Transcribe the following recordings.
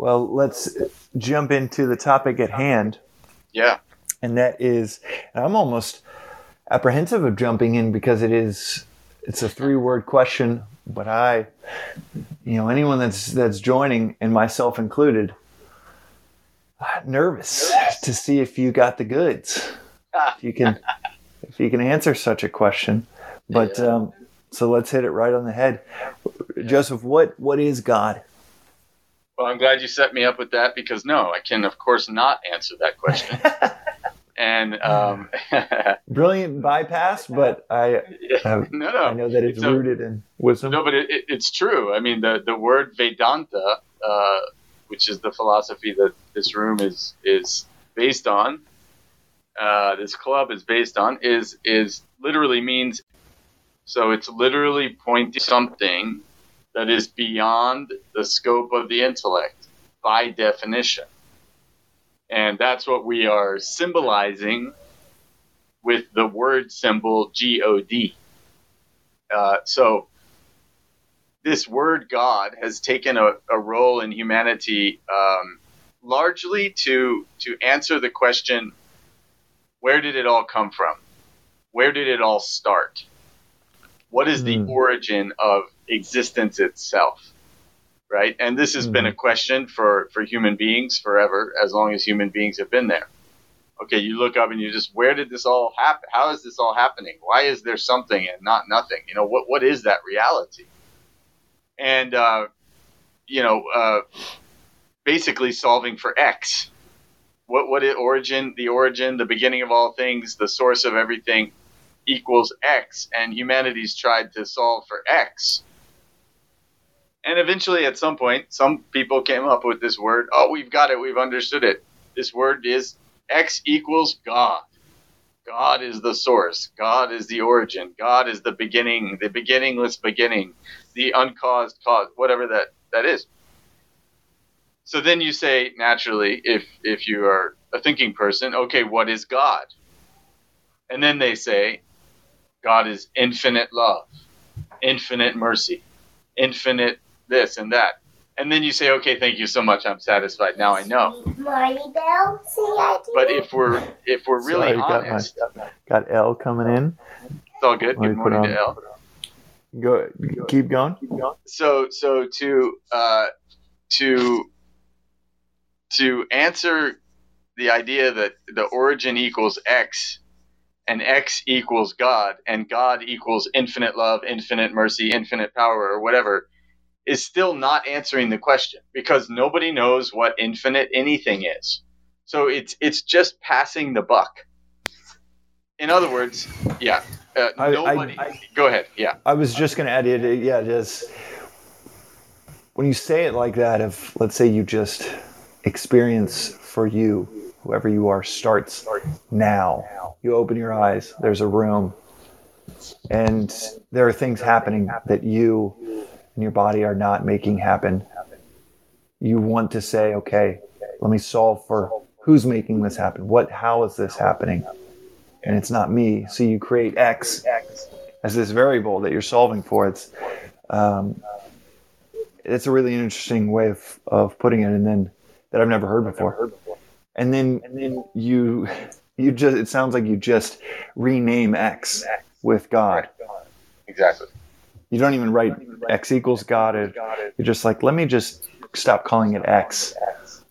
Well, let's jump into the topic at hand. Yeah. And that is, I'm almost apprehensive of jumping in because it is, it's a three word question, but I, you know, anyone that's, that's joining and myself included, nervous to see if you got the goods. If you can, if you can answer such a question, but, um, so let's hit it right on the head. Joseph, what, what is God? Well, I'm glad you set me up with that because no, I can of course not answer that question. and um, Brilliant bypass, but I, I, no, no, I know that it's So- rooted in wisdom. No, but it, it, it's true. I mean, the, the word Vedanta, uh, which is the philosophy that this room is is based on, uh, this club is based on, is is literally means. So it's literally pointing something that is beyond the scope of the intellect by definition, and that's what we are symbolizing with the word symbol God. Uh, so this word God has taken a, a role in humanity um, largely to to answer the question, where did it all come from? Where did it all start? What is the Hmm. origin of existence itself? Right? And this has been a question for, for human beings forever, as long as human beings have been there. Okay, you look up and you just, where did this all happen? How is this all happening? Why is there something and not nothing? You know, what, what is that reality? and uh, you know, uh, basically solving for X. What what is origin? The origin, the beginning of all things, the source of everything, equals X, and humanity's tried to solve for X. And eventually, at some point, some people came up with this word. Oh, we've got it. We've understood it. This word is X equals God. God is the source. God is the origin. God is the beginning, the beginningless beginning the uncaused cause, whatever that, that is. So then you say naturally, if if you are a thinking person, okay, what is God? And then they say, God is infinite love, infinite mercy, infinite this and that. And then you say, okay, thank you so much. I'm satisfied. Now I know. Marty Bell, say I do. But if we're if we're really Sorry, got my- honest, Got L coming in. it's all good. Let Good morning to L. Go, keep going. so so to uh, to to answer the idea that the origin equals x and x equals god and god equals infinite love infinite mercy infinite power or whatever is still not answering the question because nobody knows what infinite anything is so it's it's just passing the buck in other words yeah uh, I- I- nobody go ahead yeah I was just going to add it. Yeah, just when you say it like that, if let's say you just experience for you, whoever you are, starts now. You open your eyes. There's a room, and there are things happening that you and your body are not making happen. You want to say, okay, let me solve for who's making this happen. What? How is this happening? And it's not me. So you create X as this variable that you're solving for. It's um, it's a really interesting way of, of putting it, and then that I've never heard before. And then and then you you just it sounds like you just rename X with God. exactly You don't even write X equals God. You're just like let me just stop calling it X,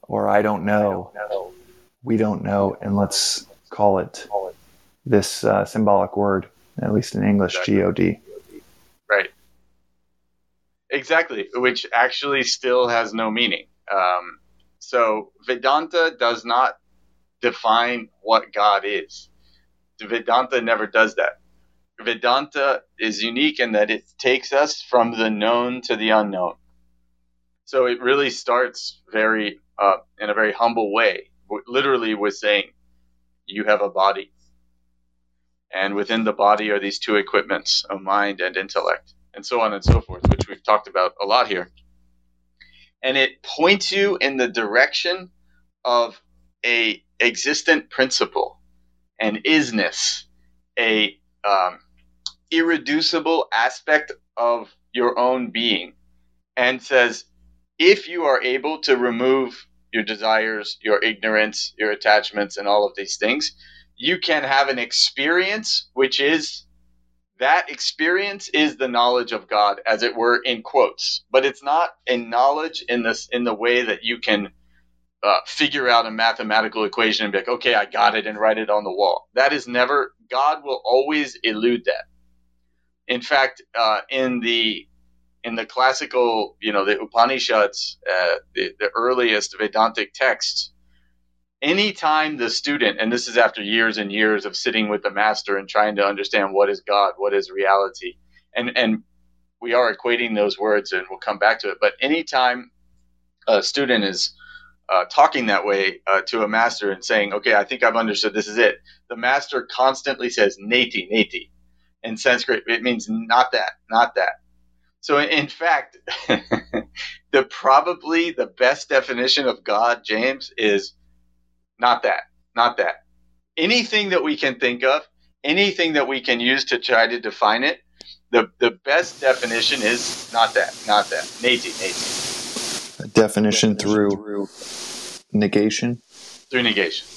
or I don't know, we don't know, and let's call it this uh, symbolic word, at least in English, God. Right. Exactly, which actually still has no meaning. Um, so Vedanta does not define what God is. Vedanta never does that. Vedanta is unique in that it takes us from the known to the unknown. So it really starts very uh, in a very humble way, literally with saying, "You have a body." And within the body are these two equipments a mind and intellect, and so on and so forth, which we've talked about a lot here. And it points you in the direction of a existent principle, an isness, a um, irreducible aspect of your own being, and says, if you are able to remove your desires, your ignorance, your attachments, and all of these things, you can have an experience which is that experience is the knowledge of God, as it were, in quotes. But it's not a knowledge in this in the way that you can uh, figure out a mathematical equation and be like, okay, I got it, and write it on the wall. That is never. God will always elude that. In fact, uh, in the in the classical, you know, the Upanishads, uh, the, the earliest Vedantic texts, anytime the student, and this is after years and years of sitting with the master and trying to understand what is God, what is reality, and and we are equating those words, and we'll come back to it. But anytime a student is uh, talking that way uh, to a master and saying, "Okay, I think I've understood. This is it," the master constantly says "neti, neti." In Sanskrit, it means not that, not that. So, in fact, the probably the best definition of God, James, is not that. Not that. Anything that we can think of, anything that we can use to try to define it, the, the best definition is not that. Not that. Neti, neti. Definition through negation? Through negation.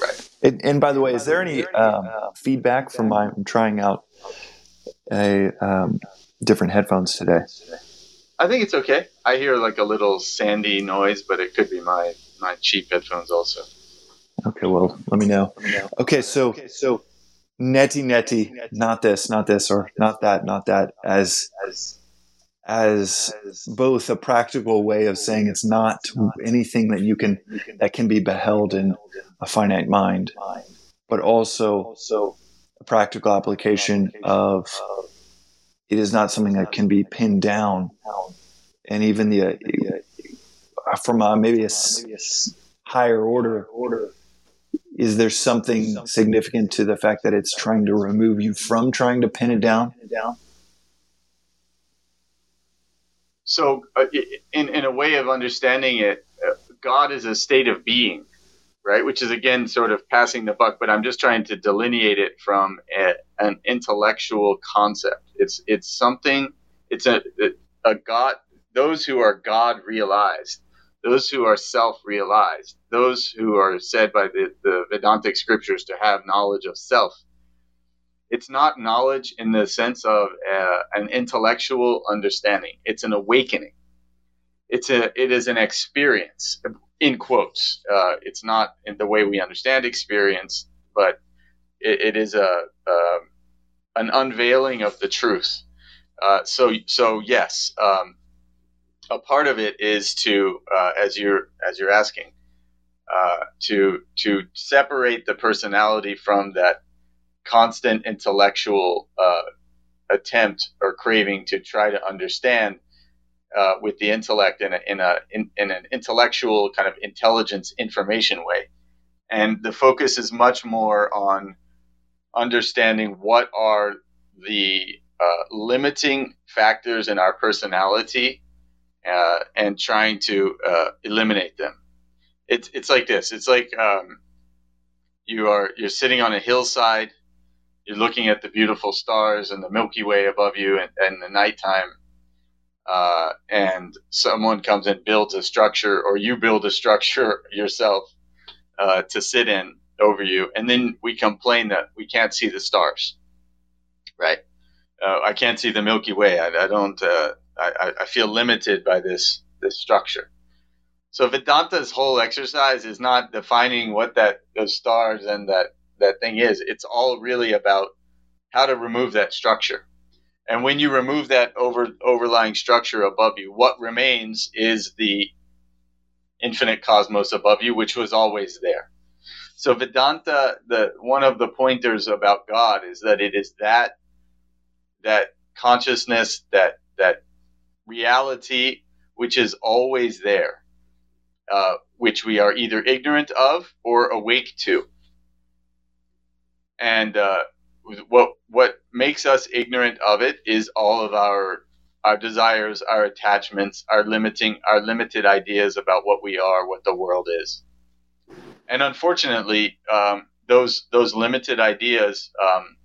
Right. And, and by the way, is there any um, feedback from my? I'm trying out a um, different headphones today. I think it's okay. I hear like a little sandy noise, but it could be my my cheap headphones also. Okay, well, let me know. Okay, so so neti neti, not this, not this, or not that, not that, as as both a practical way of saying it's not anything that you can that can be beheld in a finite mind, but also a practical application of it is not something that can be pinned down, and even the uh, from a, maybe a higher order order is there something significant to the fact that it's trying to remove you from trying to pin it down? So, uh, in, in a way of understanding it, uh, God is a state of being, right? Which is again sort of passing the buck, but I'm just trying to delineate it from a, an intellectual concept. It's it's something. It's a a God. Those who are God realized those who are self realized, those who are said by the, the Vedantic scriptures to have knowledge of self. It's not knowledge in the sense of uh, an intellectual understanding. It's an awakening. It's a it is an experience in quotes. Uh, it's not in the way we understand experience, but it, it is a, a, an unveiling of the truth. Uh, so so yes, um, a part of it is to, uh, as you're as you're asking, uh, to to separate the personality from that constant intellectual uh, attempt or craving to try to understand uh, with the intellect in a, in a in, in an intellectual kind of intelligence information way, and the focus is much more on understanding what are the uh, limiting factors in our personality uh, and trying to uh, eliminate them. It's it's like this. It's like um, you are you're sitting on a hillside. You're looking at the beautiful stars and the Milky Way above you, and, and the nighttime. Uh, and someone comes and builds a structure, or you build a structure yourself uh, to sit in over you, and then we complain that we can't see the stars. Right? Uh, I can't see the Milky Way. I, I don't. Uh, I, I feel limited by this this structure. So Vedanta's whole exercise is not defining what that those stars and that that thing is. It's all really about how to remove that structure. And when you remove that over overlying structure above you, what remains is the infinite cosmos above you, which was always there. So Vedanta, the one of the pointers about God is that it is that that consciousness, that that reality which is always there, uh, which we are either ignorant of or awake to. And uh, what what makes us ignorant of it is all of our our desires, our attachments, our limiting our limited ideas about what we are, what the world is. And unfortunately, um, those those limited ideas um,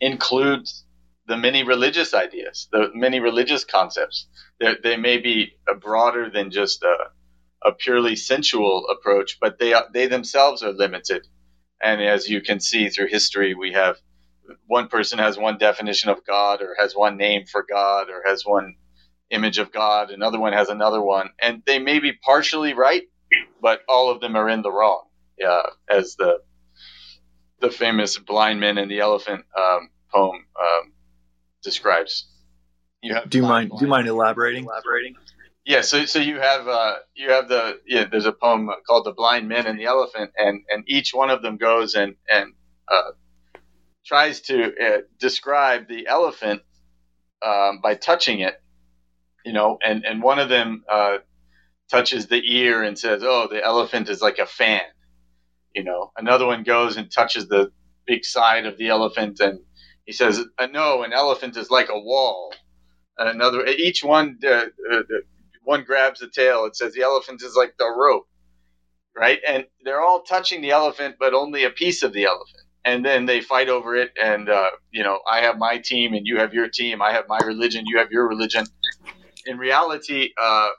include the many religious ideas, the many religious concepts. They're, they may be broader than just a, a purely sensual approach, but they are, they themselves are limited. And as you can see through history, we have one person has one definition of God, or has one name for God, or has one image of God. Another one has another one, and they may be partially right, but all of them are in the wrong. Yeah, as the the famous blind man and the elephant um, poem um, describes. You have do you mind? Do you mind elaborating? Elaborating. Yeah, so so you have uh, you have the yeah. There's a poem called "The Blind Man and the Elephant," and and each one of them goes and and uh, tries to uh, describe the elephant um, by touching it, you know, and and one of them uh, touches the ear and says, "Oh, the elephant is like a fan," you know. Another one goes and touches the big side of the elephant, and he says, "No, an elephant is like a wall." Another, each one, uh, uh, one grabs the tail. It says the elephant is like the rope, right? And they're all touching the elephant, but only a piece of the elephant and then they fight over it and uh, you know i have my team and you have your team i have my religion you have your religion in reality uh,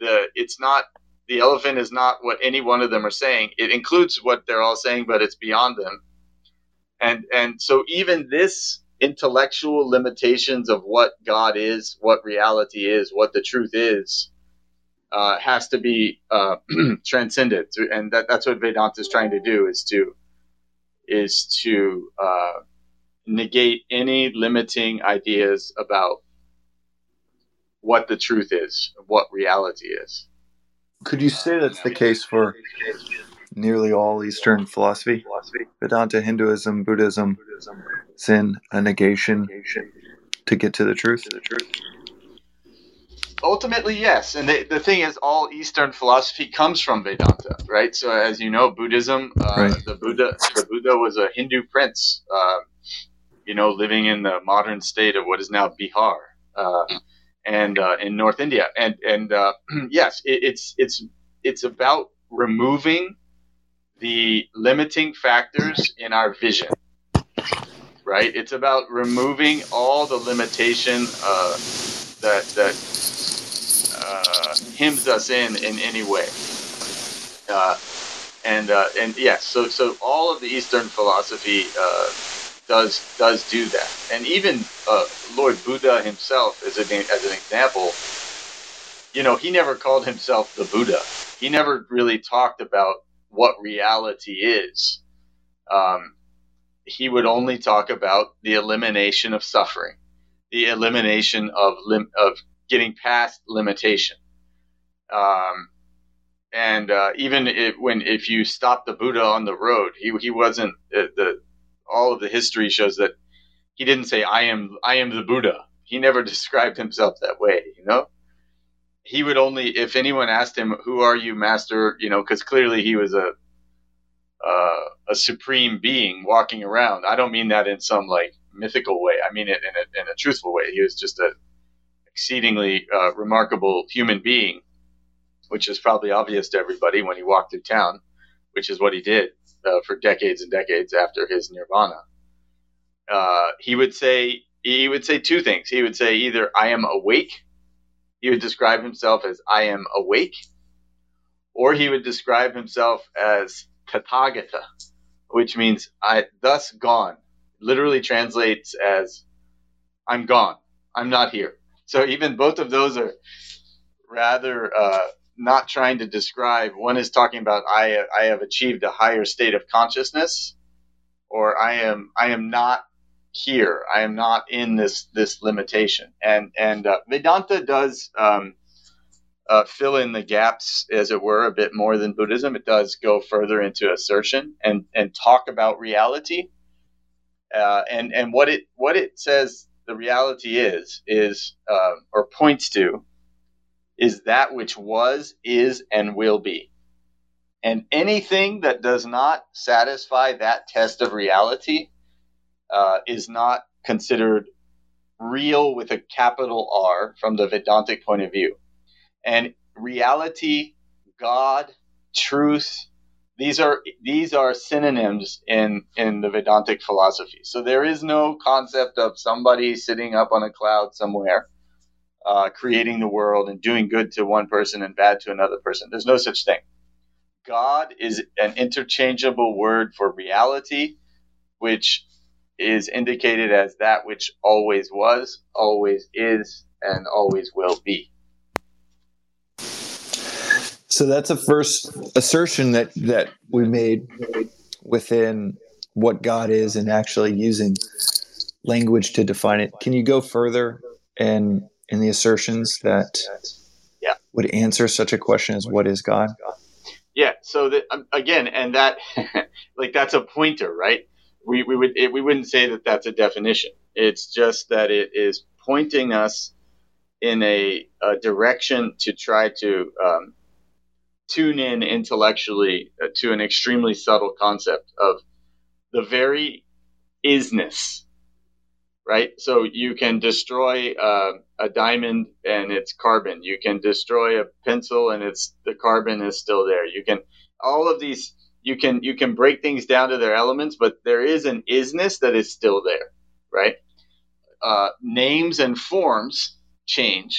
the it's not the elephant is not what any one of them are saying it includes what they're all saying but it's beyond them and and so even this intellectual limitations of what god is what reality is what the truth is uh, has to be uh, transcended and that, that's what vedanta is trying to do is to is to uh, negate any limiting ideas about what the truth is, what reality is. Could you say that's the case for nearly all Eastern philosophy? Vedanta, Hinduism, Buddhism, Zen, a negation to get to the truth? ultimately, yes. And the, the thing is, all Eastern philosophy comes from Vedanta, right? So, as you know, Buddhism, uh, right. the Buddha, the Buddha was a Hindu prince, uh, you know, living in the modern state of what is now Bihar, uh, and uh, in North India. And and uh, yes, it, it's it's it's about removing the limiting factors in our vision. Right, it's about removing all the limitation uh, that that uh, hems us in in any way. Uh, and uh, and yes, so so all of the Eastern philosophy uh, does does do that, and even uh, Lord Buddha himself, as an as an example, you know, he never called himself the Buddha. He never really talked about what reality is. Um, he would only talk about the elimination of suffering, the elimination of lim- of getting past limitation. Um, and uh, even if, when if you stop the Buddha on the road, he he wasn't uh, the all of the history shows that he didn't say I am I am the Buddha. He never described himself that way. You know, he would only if anyone asked him, "Who are you, Master?" You know, because clearly he was a uh, a supreme being walking around. I don't mean that in some like mythical way. I mean it in a, in a truthful way. He was just a exceedingly uh, remarkable human being, which is probably obvious to everybody when he walked through town, which is what he did uh, for decades and decades after his nirvana. Uh, he would say he would say two things. He would say either I am awake. He would describe himself as I am awake, or he would describe himself as Tathagata, which means I thus gone. Literally translates as I'm gone. I'm not here. So even both of those are rather uh, not trying to describe. One is talking about I I have achieved a higher state of consciousness, or I am I am not here. I am not in this this limitation. And and uh, Vedanta does. Um, uh, fill in the gaps, as it were, a bit more than Buddhism. It does go further into assertion and, and talk about reality. Uh, and and what it what it says the reality is is uh, or points to is that which was, is, and will be. And anything that does not satisfy that test of reality uh, is not considered real with a capital R from the Vedantic point of view. And reality, God, truth, these are these are synonyms in in the Vedantic philosophy. So there is no concept of somebody sitting up on a cloud somewhere, uh, creating the world and doing good to one person and bad to another person. There's no such thing. God is an interchangeable word for reality, which is indicated as that which always was, always is, and always will be. So that's a first assertion that that we made within what God is and actually using language to define it. Can you go further in in the assertions that yeah. would answer such a question as what is God? Yeah. So that um, again, and that like that's a pointer, right? We we would it, we wouldn't say that that's a definition. It's just that it is pointing us in a, a direction to try to um, tune in intellectually uh, to an extremely subtle concept of the very isness right? So you can destroy uh, a diamond and it's carbon. You can destroy a pencil and it's the carbon is still there. You can all of these you can you can break things down to their elements but there is an isness that is still there right uh, names and forms change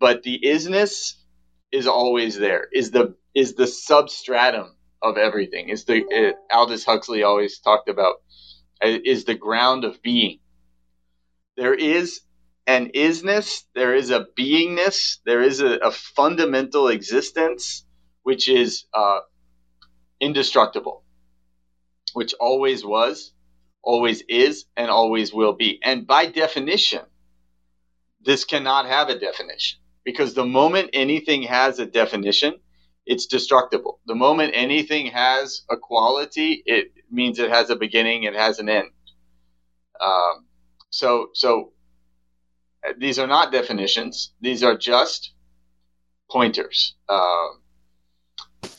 but the isness is always there. Is the is the substratum of everything. Is the it, Aldous Huxley always talked about uh, is the ground of being. There is an isness, there is a beingness, there is a, a fundamental existence which is uh, indestructible, which always was, always is, and always will be. And by definition, this cannot have a definition because the moment anything has a definition, it's destructible. The moment anything has a quality, it means it has a beginning, it has an end. Um, so, so these are not definitions; these are just pointers. Uh,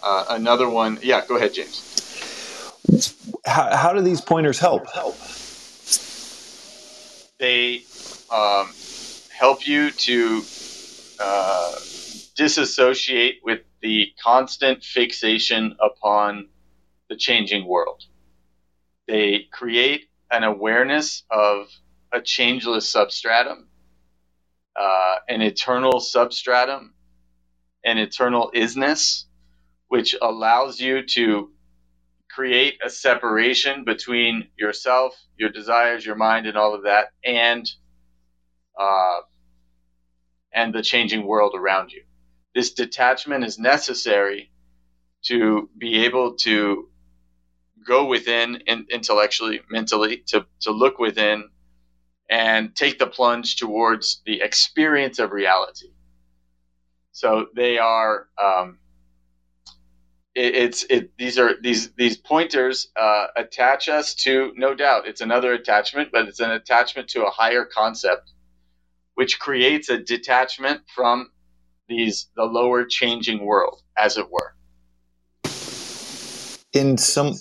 uh, another one, yeah. Go ahead, James. How, how do these pointers help? Help. They um, help you to uh, disassociate with the constant fixation upon the changing world. They create an awareness of a changeless substratum, uh, an eternal substratum, an eternal isness, which allows you to create a separation between yourself, your desires, your mind, and all of that, and uh, and the changing world around you. This detachment is necessary to be able to go within in, intellectually, mentally, to, to look within and take the plunge towards the experience of reality. So they are. Um, it, it's it. These are these these pointers uh, attach us to no doubt. It's another attachment, but it's an attachment to a higher concept which creates a detachment from these the lower changing world, as it were. In some,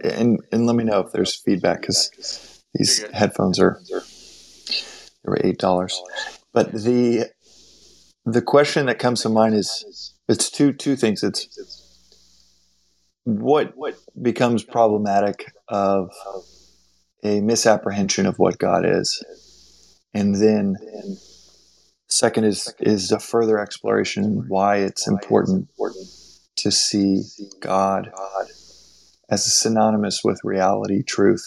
and and let me know if there's feedback because these headphones are they were eight dollars. But the the question that comes to mind is it's two two things. It's what what becomes problematic of a misapprehension of what God is and then second is is a further exploration why it's important to see God as synonymous with reality, truth,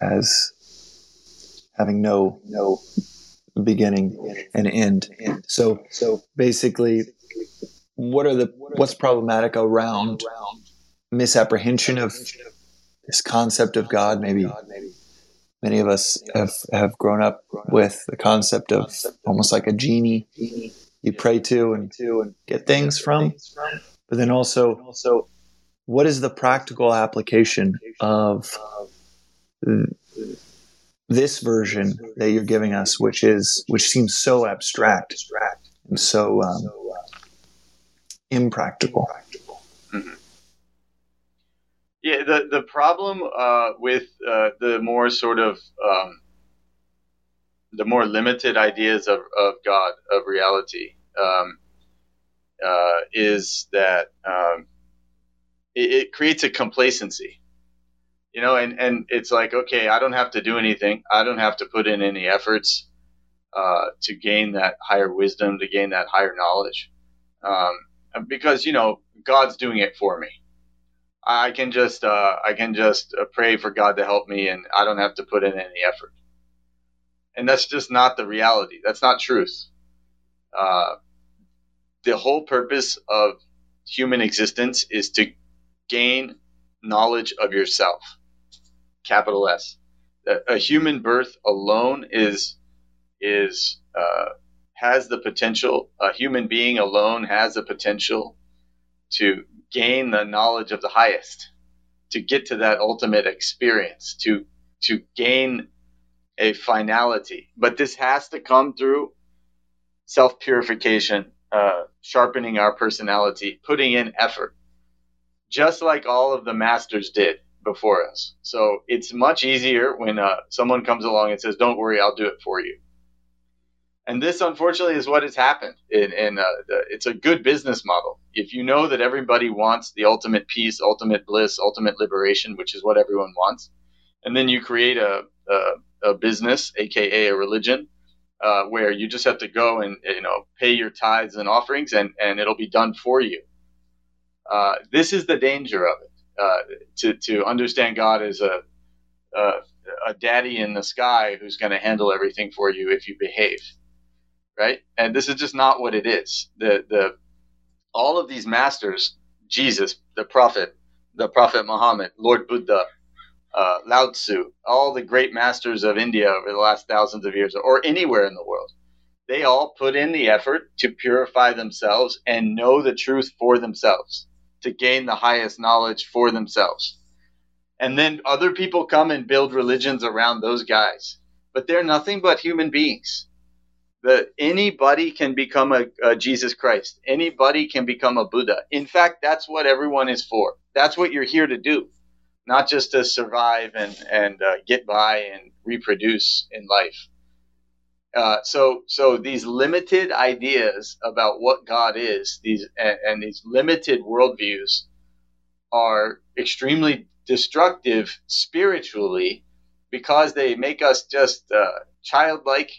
as having no no beginning and end. So so basically, what are the what's problematic around misapprehension of this concept of God? Maybe many of us have, have grown up with the concept of almost like a genie you pray to and get things from. But then also, what is the practical application of this version that you're giving us, which is which seems so abstract and so um, impractical? Mm-hmm. Yeah, the the problem uh, with uh, the more sort of um, the more limited ideas of, of God of reality um, uh, is that um, it, it creates a complacency. You know, and, and it's like, okay, I don't have to do anything. I don't have to put in any efforts uh, to gain that higher wisdom, to gain that higher knowledge. Um, because, you know, God's doing it for me. I can just uh, I can just uh, pray for God to help me, and I don't have to put in any effort. And that's just not the reality. That's not truth. Uh, the whole purpose of human existence is to gain knowledge of yourself. Capital S. A, a human birth alone is is uh, has the potential. A human being alone has the potential to gain the knowledge of the highest, to get to that ultimate experience, to to gain a finality. But this has to come through self purification, uh, sharpening our personality, putting in effort, just like all of the masters did before us. So it's much easier when uh, someone comes along and says, "Don't worry, I'll do it for you." And this, unfortunately, is what has happened. In, in uh, the, it's a good business model. If you know that everybody wants the ultimate peace, ultimate bliss, ultimate liberation, which is what everyone wants, and then you create a, a, a business, aka a religion, uh, where you just have to go and you know pay your tithes and offerings, and and it'll be done for you. Uh, this is the danger of it. Uh, to to understand God as a, a a daddy in the sky who's going to handle everything for you if you behave right? And this is just not what it is. The the all of these masters, Jesus, the prophet, the prophet Muhammad, Lord Buddha, uh, Lao Tzu, all the great masters of India over the last thousands of years, or anywhere in the world, they all put in the effort to purify themselves and know the truth for themselves, to gain the highest knowledge for themselves. And then other people come and build religions around those guys. But they're nothing but human beings that anybody can become a, a, Jesus Christ. Anybody can become a Buddha. In fact, that's what everyone is for. That's what you're here to do, not just to survive and and uh, get by and reproduce in life. Uh, so so these limited ideas about what God is, these and, and these limited worldviews, are extremely destructive spiritually because they make us just uh, childlike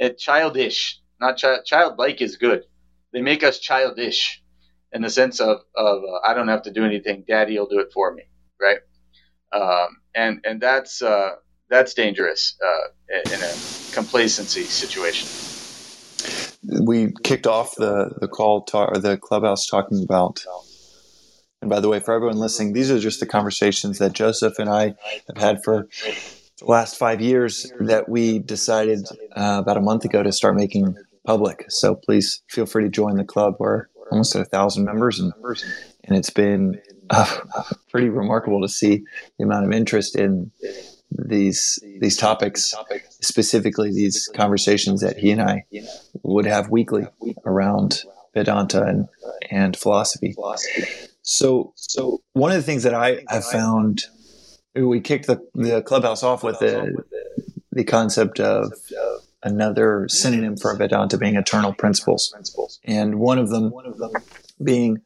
it, childish, not chi- childlike is good. They make us childish in the sense of, of uh, I don't have to do anything. Daddy will do it for me, right? Um, and and that's uh, that's dangerous uh, in a complacency situation. We kicked off the the call or the clubhouse talking about. And by the way, for everyone listening, these are just the conversations that Joseph and I have had for last five years that we decided uh, about a month ago to start making public. So please feel free to join the club. We're almost at a thousand members, and and it's been uh, pretty remarkable to see the amount of interest in these these topics, specifically these conversations that he and I would have weekly around Vedanta and and philosophy. So so one of the things that I have found we kicked the, the clubhouse off with the the concept of another synonym for Vedanta being eternal principles, and one of them being,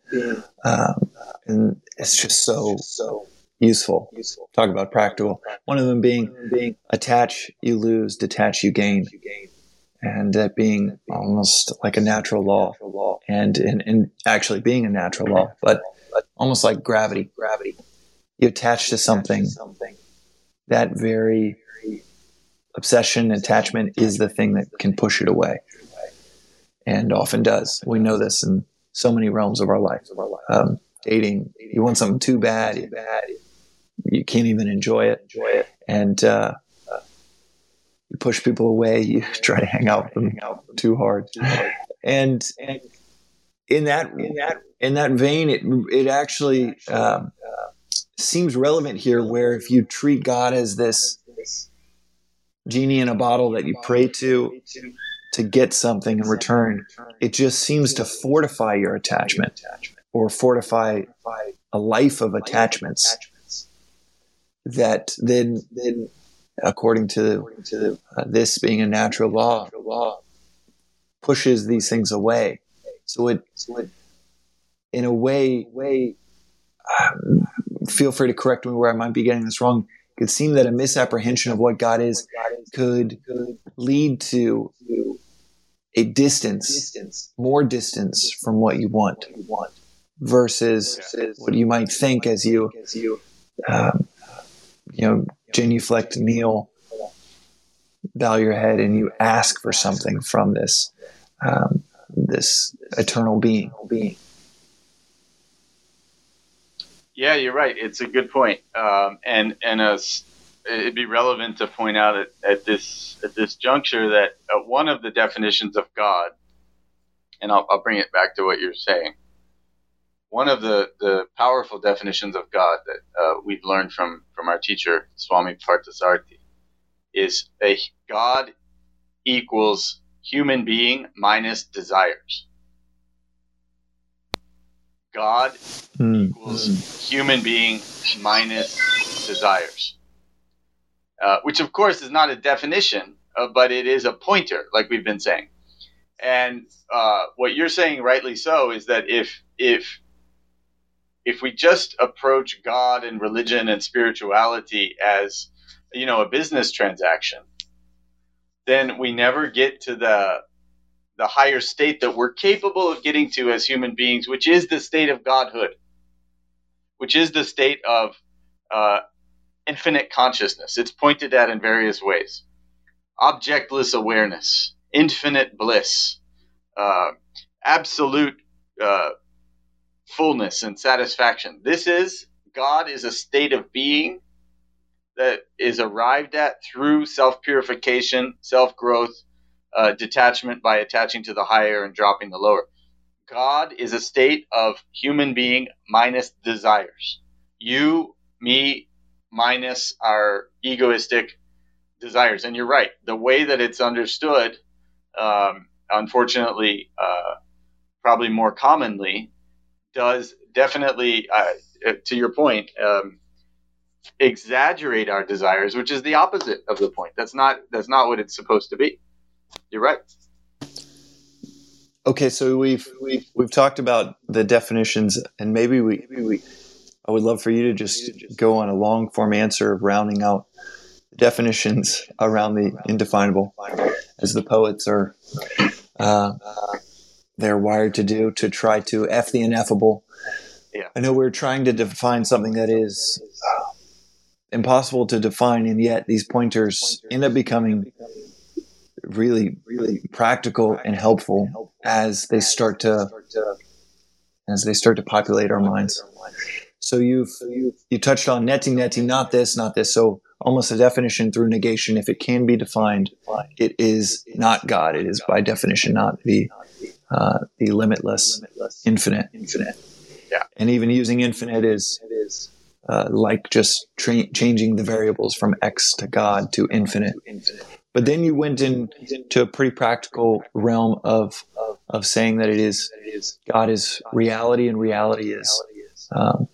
um, and it's just so so useful. Talk about practical. One of them being attach, you lose, detach, you gain, and that being almost like a natural law, and and, and actually being a natural law, but almost like gravity. Gravity you attach to something, that very obsession, attachment is the thing that can push it away, and often does. We know this in so many realms of our life. Um, dating, you want something too bad, you, can't even enjoy it, and uh, you push people away. You try to hang out with them too hard, and in that in that vein, it it actually. Um, seems relevant here where if you treat God as this genie in a bottle that you pray to to get something in return, it just seems to fortify your attachment or fortify a life of attachments that then, then according to uh, this being a natural law, pushes these things away. So it, in a way, um, feel free to correct me where I might be getting this wrong. It could seem that a misapprehension of what God is could lead to a distance, more distance from what you want, versus what you might think as you, um, you know, genuflect, kneel, bow your head, and you ask for something from this, um, this eternal being. Yeah, you're right. It's a good point. Um, and and as it'd be relevant to point out at, at this at this juncture that uh, one of the definitions of God, and I'll, I'll bring it back to what you're saying. One of the, the powerful definitions of God that uh, we've learned from from our teacher Swami Parthasarathy is a God equals human being minus desires. God mm. equals human being minus desires. Uh, which, of course, is not a definition, uh, but it is a pointer, like we've been saying. And uh, what you're saying, rightly so, is that if if if we just approach God and religion and spirituality as you know a business transaction, then we never get to the the higher state that we're capable of getting to as human beings, which is the state of godhood, which is the state of uh, infinite consciousness. It's pointed at in various ways objectless awareness, infinite bliss, uh, absolute uh, fullness and satisfaction. This is God is a state of being that is arrived at through self purification, self growth, uh, detachment by attaching to the higher and dropping the lower. God is a state of human being minus desires. You, me, minus our egoistic desires. And you're right. The way that it's understood, um, unfortunately, uh, probably more commonly, does definitely, uh, to your point, um, exaggerate our desires, which is the opposite of the point. That's not that's not what it's supposed to be. You're right. Okay, so we've we've we've talked about the definitions, and maybe we, maybe we I would love for you to just go on a long form answer of rounding out definitions around the indefinable, as the poets are uh, they're wired to do to try to f the ineffable. Yeah. I know we're trying to define something that is impossible to define, and yet these pointers end up becoming really, really practical and helpful as they start to as they start to populate our minds. So you've you touched on netting, netting, not this, not this. So almost a definition through negation, if it can be defined, it is not God. It is by definition not the uh, the limitless, infinite, infinite. Yeah. And even using infinite is uh, like just tra- changing the variables from x to God to infinite. But then you went into a pretty practical realm of of saying that it is God is reality, and reality is um,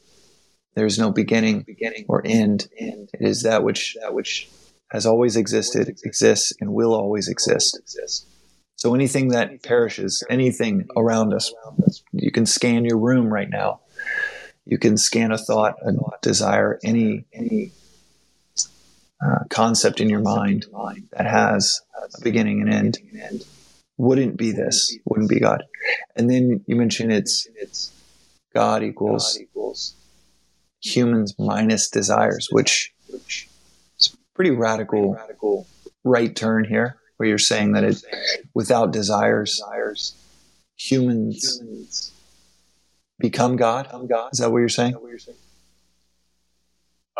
there is no beginning or end. It is that which that which has always existed, exists, and will always exist. So anything that perishes, anything around us, you can scan your room right now. You can scan a thought, a desire, any any uh, concept in your mind that has a beginning and end wouldn't be this, wouldn't be God. And then you mentioned it's God equals humans minus desires, which is pretty radical right turn here, where you're saying that it without desires, humans become God. Is that what you're saying?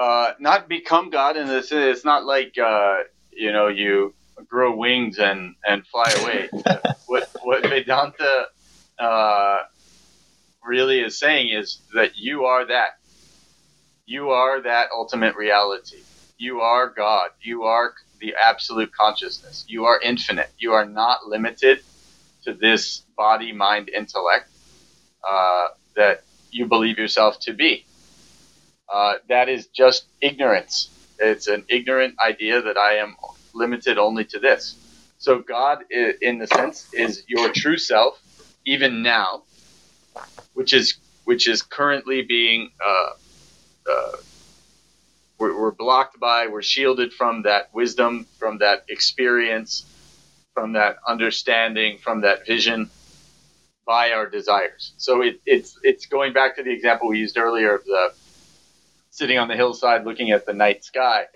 Uh, not become God, and it's, it's not like uh, you know you grow wings and and fly away. what what Vedanta uh, really is saying is that you are that. You are that ultimate reality. You are God. You are the absolute consciousness. You are infinite. You are not limited to this body, mind, intellect uh, that you believe yourself to be. Uh, that is just ignorance. It's an ignorant idea that I am limited only to this. So God, in the sense, is your true self, even now, which is which is currently being uh, uh, we're, we're blocked by, we're shielded from that wisdom, from that experience, from that understanding, from that vision by our desires. So it, it's it's going back to the example we used earlier of the sitting on the hillside looking at the night sky.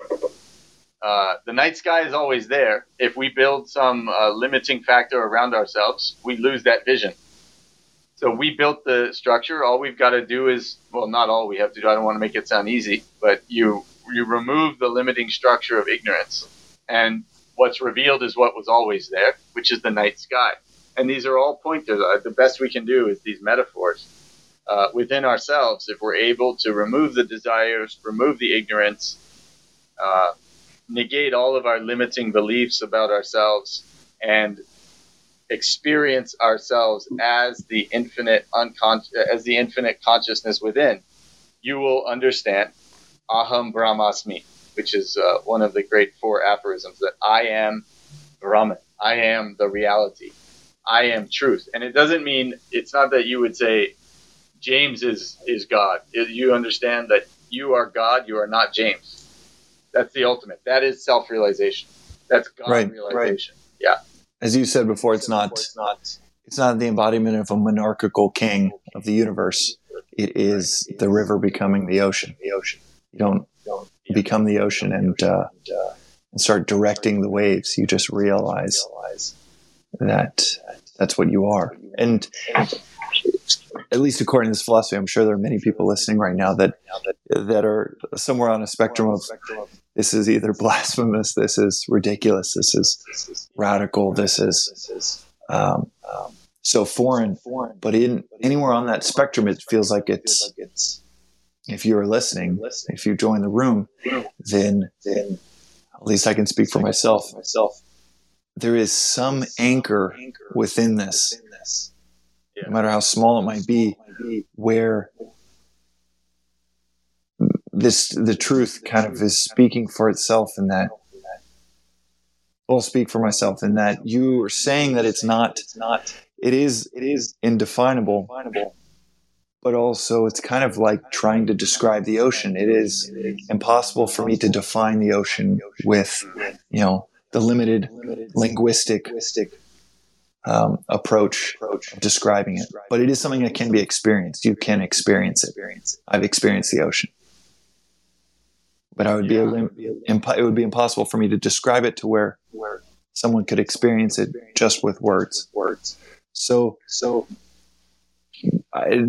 Uh, the night sky is always there. If we build some uh, limiting factor around ourselves, we lose that vision. So we built the structure. All we've got to do is, well, not all we have to do. I don't want to make it sound easy, but you you remove the limiting structure of ignorance, and what's revealed is what was always there, which is the night sky. And these are all pointers. Uh, the best we can do is these metaphors uh, within ourselves. If we're able to remove the desires, remove the ignorance, uh, negate all of our limiting beliefs about ourselves, and experience ourselves as the infinite uncon- as the infinite consciousness within, you will understand Aham Brahmasmi, which is uh, one of the great four aphorisms that I am Brahman. I am the reality. I am truth. And it doesn't mean it's not that you would say James is is God. You understand that you are God. You are not James. That's the ultimate. That is self realization. That's God Right, realization. Yeah. As you said before, it's not It's not. it's not the embodiment of a monarchical king of the universe. It is the river becoming the ocean. The ocean. You don't become the ocean and uh, and start directing the waves. You just realize that that's what you are. And at least according to this philosophy, I'm sure there are many people listening right now that that are somewhere on a spectrum of this is either blasphemous, this is ridiculous, this is radical, this is um, so foreign. But in anywhere on that spectrum, it feels like it's if you're listening, if you join the room, then then at least I can speak for myself. There is some anchor within this, no matter how small it might be, where this the truth kind of is speaking for itself in that I'll speak for myself in that you are saying that it's not it is it is indefinable but also it's kind of like trying to describe the ocean. It is impossible for me to define the ocean with you know the limited linguistic um, approach of describing it but it is something that can be experienced you can experience it i've experienced the ocean but I would be Yeah. imp- it would be impossible for me to describe it to where someone could experience it just with words. Words. So, so I,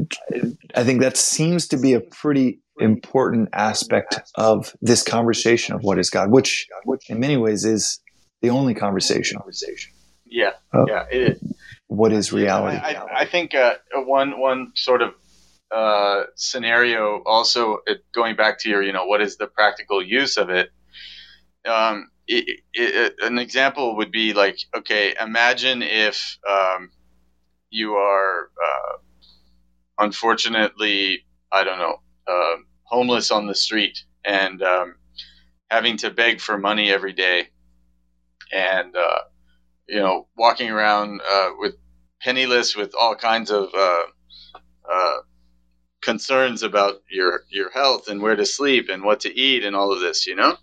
I think that seems to be a pretty important aspect of this conversation of what is God, which in many ways is the only conversation. Yeah. Oh. Yeah. It is. What is reality? I, I, I think uh, one one sort of uh, scenario also it, going back to your you know what is the practical use of it. Um, it, it, an example would be like okay, imagine if um, you are uh, unfortunately I don't know uh, homeless on the street and um, having to beg for money every day and uh, you know walking around uh, with penniless with all kinds of uh, uh, concerns about your your health and where to sleep and what to eat and all of this, you know.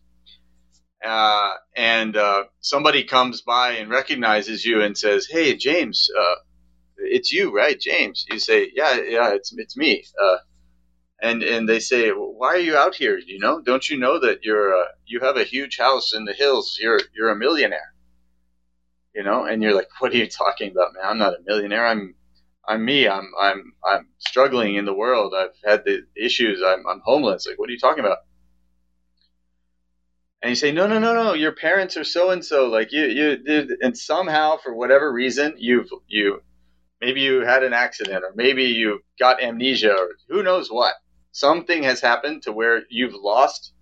Uh, and uh, somebody comes by and recognizes you and says, "Hey, James, uh, it's you, right, James?" You say, "Yeah, yeah, it's it's me." And and they say, "Why are you out here? You know, don't you know that you're you have a huge house in the hills? You're you're a millionaire." You know, and you're like, "What are you talking about, man? I'm not a millionaire. I'm I'm me. I'm I'm I'm struggling in the world. I've had the issues. I'm I'm homeless. Like, what are you talking about? And you say, no, no, no, no. Your parents are so and so. Like you you did, and somehow for whatever reason you've you maybe you had an accident or maybe you got amnesia or who knows what. Something has happened to where you've lost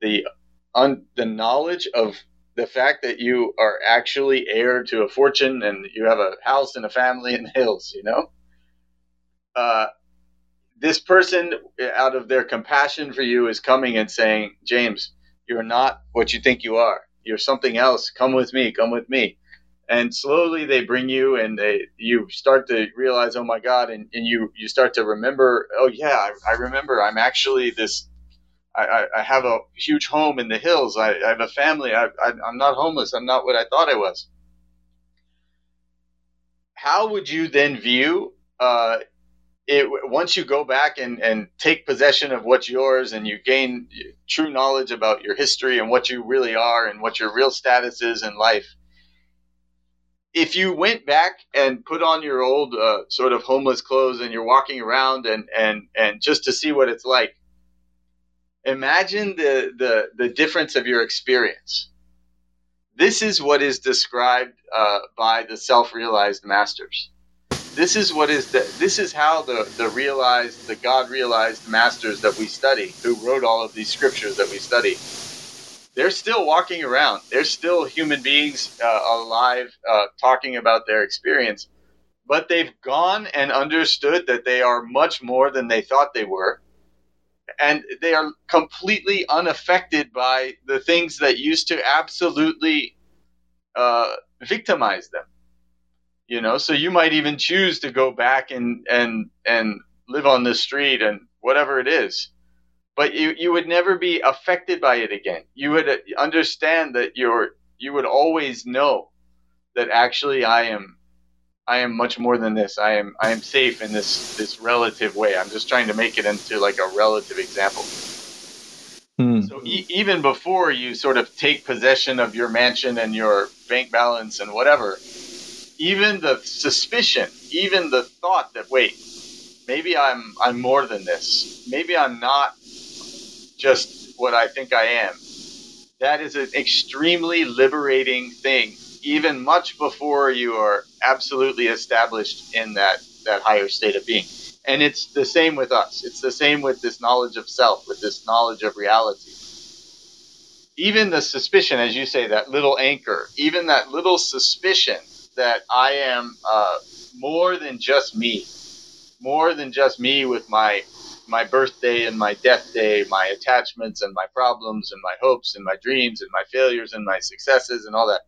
the un, the knowledge of the fact that you are actually heir to a fortune and you have a house and a family in the hills, you know? Uh, this person, out of their compassion for you, is coming and saying, James, you're not what you think you are. You're something else. Come with me. Come with me. And slowly they bring you and they, you start to realize, oh my God, and, and you, you start to remember, oh yeah, I, I remember I'm actually this I, I, have a huge home in the hills. I, I have a family. I, I'm not homeless. I'm not what I thought I was. How would you then view uh, it once you go back and, and take possession of what's yours and you gain true knowledge about your history and what you really are and what your real status is in life? if you went back and put on your old uh, sort of homeless clothes and you're walking around and and and just to see what it's like imagine the the the difference of your experience this is what is described uh, by the self-realized masters this is what is the, this is how the the realized the god realized masters that we study who wrote all of these scriptures that we study they're still walking around. They're still human beings uh, alive, uh, talking about their experience. But they've gone and understood that they are much more than they thought they were. And they are completely unaffected by the things that used to absolutely uh, victimize them. You know, so you might even choose to go back and and and live on the street and whatever it is but you, you would never be affected by it again. You would uh, understand that you're you would always know that actually I am I am much more than this. I am I am safe in this this relative way. I'm just trying to make it into like a relative example. Hmm. So e- even before you sort of take possession of your mansion and your bank balance and whatever, even the suspicion, even the thought that wait, maybe I'm I'm more than this. Maybe I'm not just what I think I am. That is an extremely liberating thing, even much before you are absolutely established in that, that higher state of being. And it's the same with us. It's the same with this knowledge of self, with this knowledge of reality. Even the suspicion, as you say, that little anchor, even that little suspicion that I am uh, more than just me, more than just me with my my birthday and my death day, my attachments and my problems and my hopes and my dreams and my failures and my successes and all that.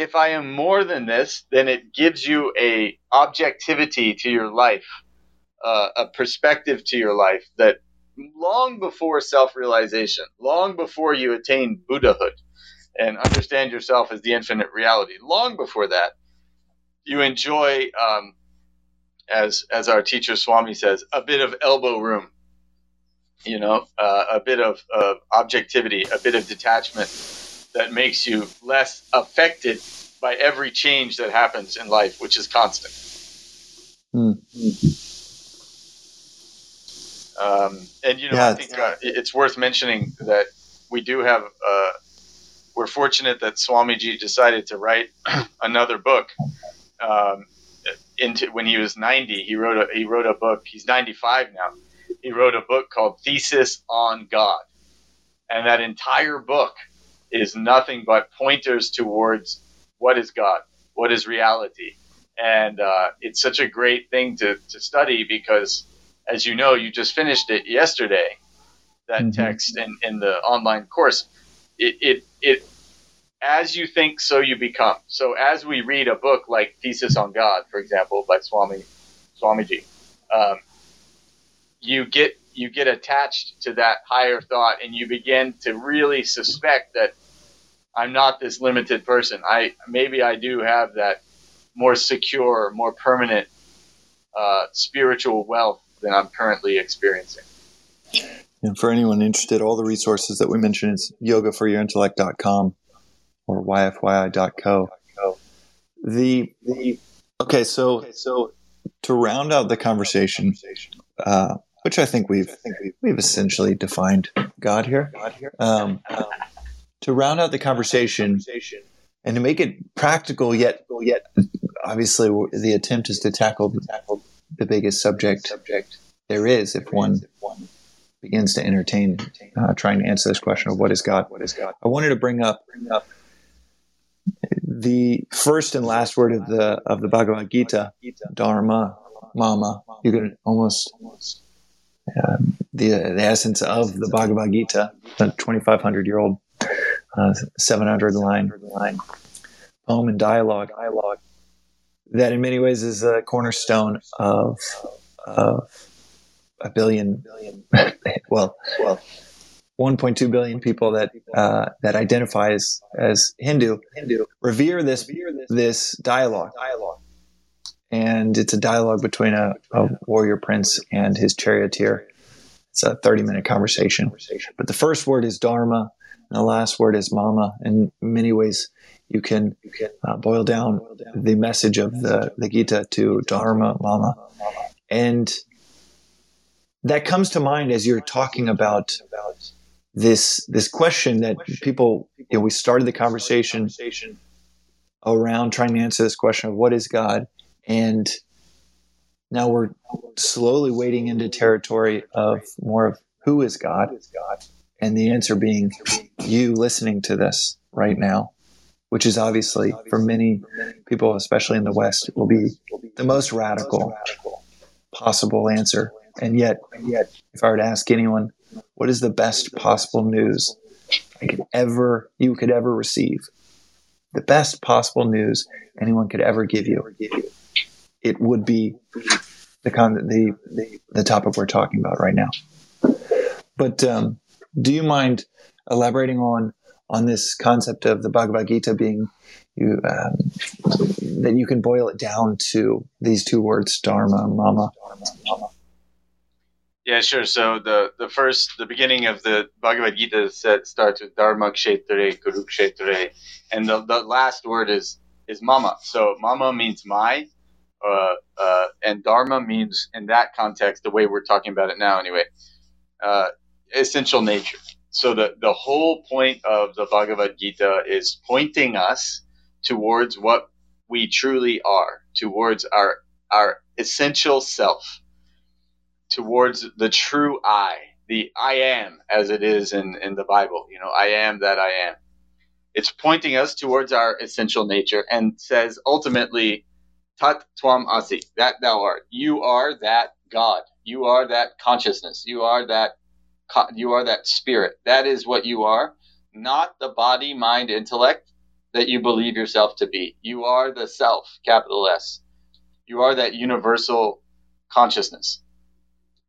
If I am more than this, then it gives you a objectivity to your life, uh, a perspective to your life that long before self-realization, long before you attain Buddhahood and understand yourself as the infinite reality, long before that, you enjoy um, as as our teacher Swami says, a bit of elbow room. You know, uh, a bit of uh, objectivity, a bit of detachment that makes you less affected by every change that happens in life, which is constant. Mm. Um, and you know, yeah, I think uh, it's worth mentioning that we do have. Uh, we're fortunate that Swamiji decided to write another book. Um, into when he was 90 he wrote a he wrote a book he's 95 now he wrote a book called thesis on god and that entire book is nothing but pointers towards what is god what is reality and uh, it's such a great thing to, to study because as you know you just finished it yesterday that mm-hmm. text in, in the online course it, it, it as you think, so you become. So as we read a book like Thesis on God, for example, by Swami Swamiji, um, you get you get attached to that higher thought, and you begin to really suspect that I'm not this limited person. I maybe I do have that more secure, more permanent uh, spiritual wealth than I'm currently experiencing. And for anyone interested, all the resources that we mentioned is yogaforyourintellect.com or yfyi.co. The, the okay, so so to round out the conversation, uh, which I think we've I think we've essentially defined God here. Um, to round out the conversation and to make it practical, yet yet obviously the attempt is to tackle the, the biggest subject there is if one begins to entertain uh, trying to answer this question of what is God. What is God? I wanted to bring up. Bring up the first and last word of the of the Bhagavad Gita, Dharma, Mama. You can almost uh, the the essence of the Bhagavad Gita, the 2,500 year old, uh, 700 line poem and dialogue, dialogue that in many ways is a cornerstone of of a billion, well, well, 1.2 billion people that uh, that identify as, as Hindu, revere this this dialogue. And it's a dialogue between a, a warrior prince and his charioteer. It's a 30 minute conversation. But the first word is Dharma, and the last word is Mama. In many ways, you can uh, boil down the message of the, the Gita to Dharma, Mama. And that comes to mind as you're talking about this this question that people you know, we started the conversation around trying to answer this question of what is God and now we're slowly wading into territory of more of who is God and the answer being you listening to this right now which is obviously for many people especially in the west will be the most radical possible answer and yet if i were to ask anyone what is the best possible news I could ever you could ever receive? The best possible news anyone could ever give you. It would be the con the, the the topic we're talking about right now. But um, do you mind elaborating on on this concept of the Bhagavad Gita being you um, that you can boil it down to these two words, dharma, mama. Yeah, sure. So the the first, the beginning of the Bhagavad Gita set starts with Dharma Kshetre Kurukshetre, and the, the last word is is Mama. So Mama means my, uh, uh, and Dharma means in that context the way we're talking about it now anyway, uh, essential nature. So the the whole point of the Bhagavad Gita is pointing us towards what we truly are, towards our our essential self towards the true I, the I am as it is in, in the Bible. You know, I am that I am. It's pointing us towards our essential nature and says ultimately, Tat Asi, that thou art. You are that God. You are that consciousness. You are that you are that spirit. That is what you are, not the body, mind, intellect that you believe yourself to be. You are the self, capital S. You are that universal consciousness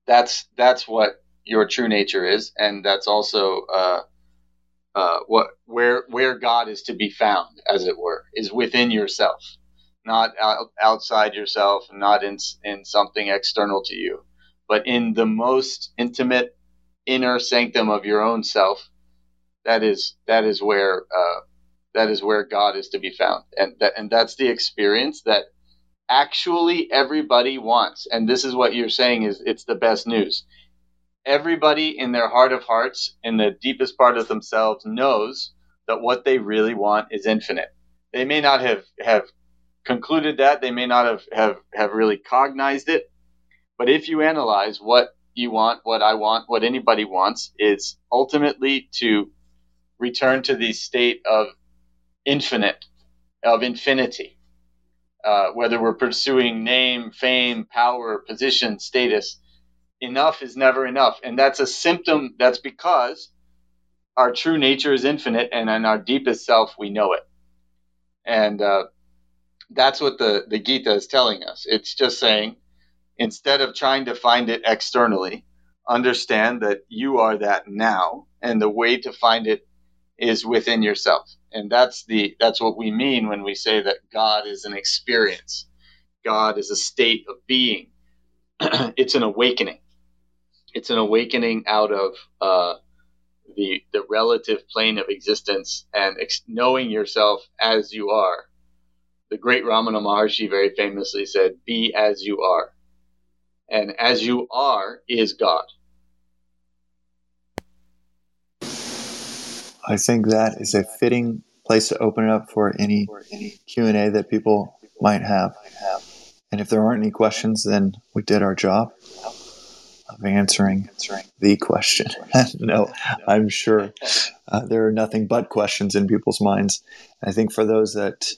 that's that's what your true nature is, and that's also uh, uh, what where where God is to be found, as it were, is within yourself, not out, outside yourself, not in in something external to you, but in the most intimate inner sanctum of your own self. That is that is where uh, that is where God is to be found, and that and that's the experience that actually everybody wants. And this is what you're saying is it's the best news. Everybody in their heart of hearts, in the deepest part of themselves, knows that what they really want is infinite. They may not have, have concluded that, they may not have, have, have really cognized it. But if you analyze what you want, what I want, what anybody wants, is ultimately to return to the state of infinite, of infinity uh, whether we're pursuing name, fame, power, position, status, enough is never enough. And that's a symptom, that's because our true nature is infinite and in our deepest self, we know it. And uh, that's what the, the Gita is telling us. It's just saying, instead of trying to find it externally, understand that you are that now. And the way to find it is within yourself and that's the that's what we mean when we say that god is an experience god is a state of being it's an awakening it's an awakening out of uh, the the relative plane of existence and ex- knowing yourself as you are the great ramana maharshi very famously said be as you are and as you are is god I think that is a fitting place to open it up for any Q and A that people might have. And if there aren't any questions, then we did our job of answering the question. no, I'm sure uh, there are nothing but questions in people's minds. I think for those that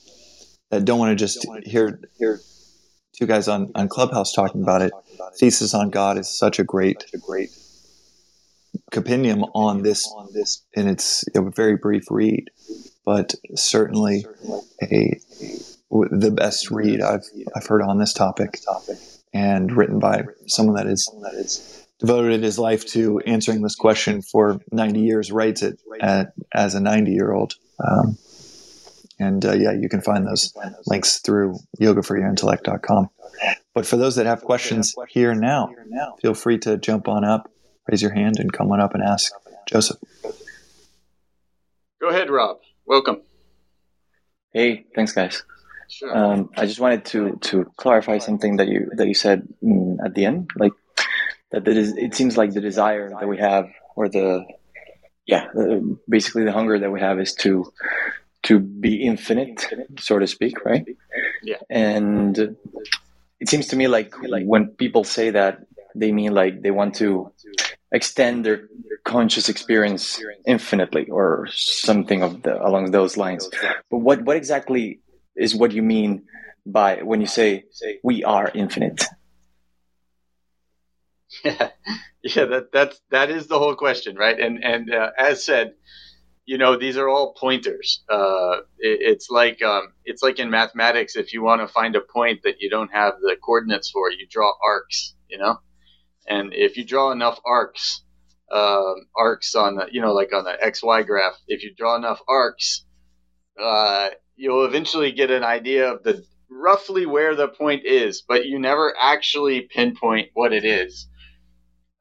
that don't want to just hear hear two guys on, on Clubhouse talking about it, Thesis on God is such a great, a great compendium on this, and it's a very brief read, but certainly a the best read I've I've heard on this topic. and written by someone that is that is devoted his life to answering this question for 90 years. Writes it at, as a 90 year old. Um, and uh, yeah, you can find those links through yogaforyourintellect.com. But for those that have questions here and now, feel free to jump on up, raise your hand, and come on up and ask Joseph. Go ahead, Rob. Welcome. Hey, thanks, guys. Sure. Um, I just wanted to to clarify something that you that you said mm, at the end, like that it, is, it seems like the desire that we have, or the yeah, basically the hunger that we have is to to be infinite, so to speak, right? Yeah. And it seems to me like when people say that, they mean like they want to extend their conscious experience infinitely or something of the, along those lines. But what what exactly is what you mean by when you say we are infinite? Yeah, yeah, that that's that is the whole question, right? And and uh, as said, you know, these are all pointers. Uh, it, it's like um, it's like in mathematics, if you want to find a point that you don't have the coordinates for, you draw arcs. You know, and if you draw enough arcs, uh, arcs on the you know like on the x y graph, if you draw enough arcs, uh, you'll eventually get an idea of the roughly where the point is, but you never actually pinpoint what it is.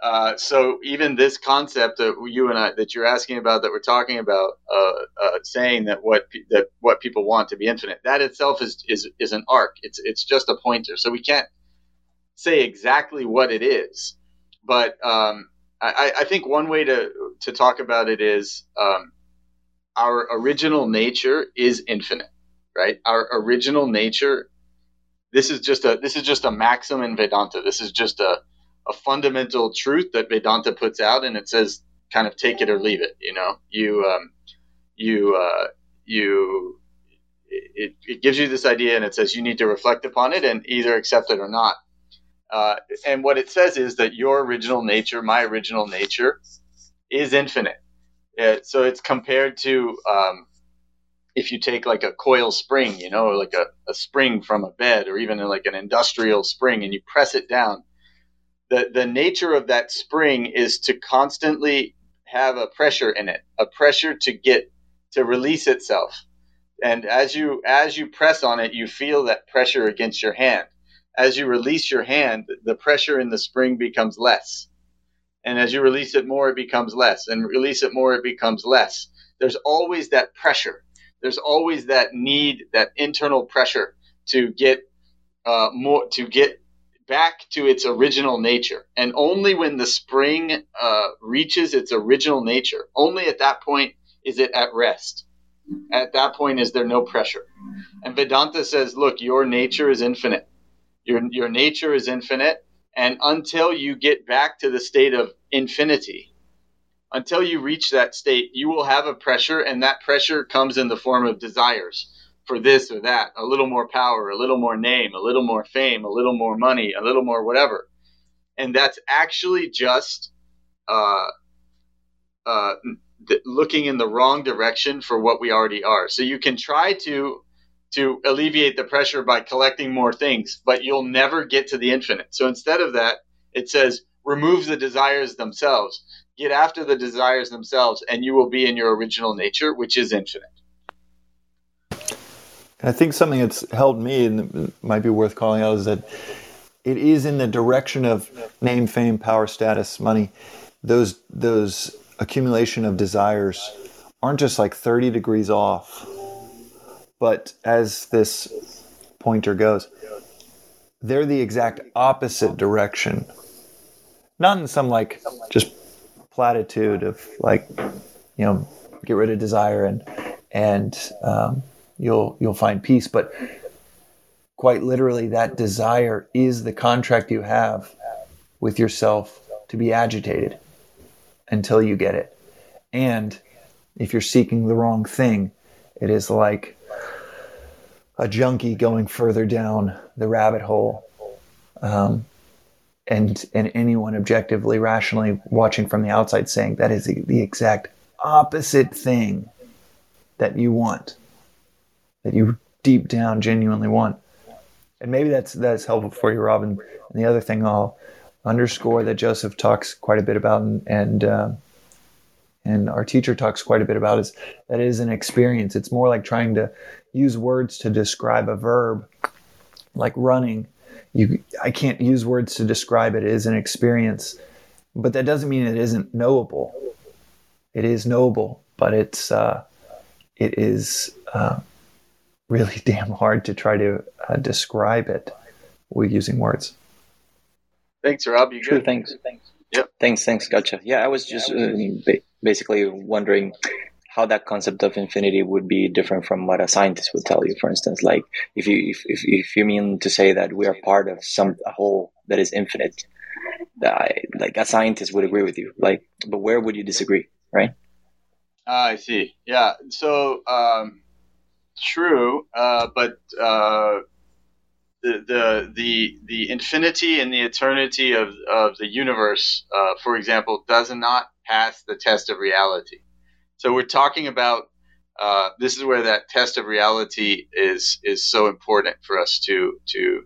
Uh, so even this concept that you and I that you're asking about that we're talking about, uh, uh, saying that what that what people want to be infinite, that itself is is is an arc. It's it's just a pointer. So we can't say exactly what it is, but um, I, I think one way to to talk about it is um, our original nature is infinite, right? Our original nature. This is just a this is just a maxim in Vedanta. This is just a a fundamental truth that Vedanta puts out, and it says kind of take it or leave it. You know, you um, you uh, you it, it gives you this idea, and it says you need to reflect upon it and either accept it or not. Uh, and what it says is that your original nature, my original nature, is infinite. It, so it's compared to um, if you take like a coil spring, you know, like a, a spring from a bed or even like an industrial spring, and you press it down the the nature of that spring is to constantly have a pressure in it, a pressure to get to release itself. And as you as you press on it, you feel that pressure against your hand. As you release your hand, the pressure in the spring becomes less. And as you release it more, it becomes less. And release it more, it becomes less. There's always that pressure. There's always that need, that internal pressure to get uh, more, to get back to its original nature. And only when the spring uh, reaches its original nature, only at that point is it at rest. At that point, is there no pressure? And Vedanta says, look, your nature is infinite. Your, your nature is infinite. And until you get back to the state of infinity, until you reach that state, you will have a pressure, and that pressure comes in the form of desires for this or that, a little more power, a little more name, a little more fame, a little more money, a little more whatever. And that's actually just uh, uh, th- looking in the wrong direction for what we already are. So you can try to to alleviate the pressure by collecting more things, but you'll never get to the infinite. So instead of that, it says remove the desires themselves, get after the desires themselves, and you will be in your original nature, which is infinite. And I think something that's held me and might be worth calling out is that it is in the direction of name, fame, power, status, money. Those those accumulation of desires aren't just like 30 degrees off. But as this pointer goes, they're the exact opposite direction. Not in some like just platitude of like, you know, get rid of desire and and um, you'll you'll find peace. But quite literally that desire is the contract you have with yourself to be agitated until you get it. And if you're seeking the wrong thing it is like a junkie going further down the rabbit hole um, and and anyone objectively rationally watching from the outside saying that is the, the exact opposite thing that you want that you deep down genuinely want. and maybe that's that's helpful for you, Robin. And the other thing I'll underscore that Joseph talks quite a bit about, and and, uh, and our teacher talks quite a bit about is that it is an experience. It's more like trying to use words to describe a verb, like running. You, I can't use words to describe it. It is an experience, but that doesn't mean it isn't knowable. It is knowable, but it's uh, it is uh, really damn hard to try to uh, describe it with using words. Thanks, Rob. You True. good? Thanks. Thanks. Yep. Thanks. Thanks. Gotcha. Yeah, I was just uh, ba- basically wondering how that concept of infinity would be different from what a scientist would tell you. For instance, like if you if if, if you mean to say that we are part of some a whole that is infinite, that I, like a scientist would agree with you. Like, but where would you disagree? Right. Ah, I see. Yeah. So um, true, uh, but uh, the, the the the infinity and the eternity of of the universe, uh, for example, does not pass the test of reality. So we're talking about. Uh, this is where that test of reality is is so important for us to to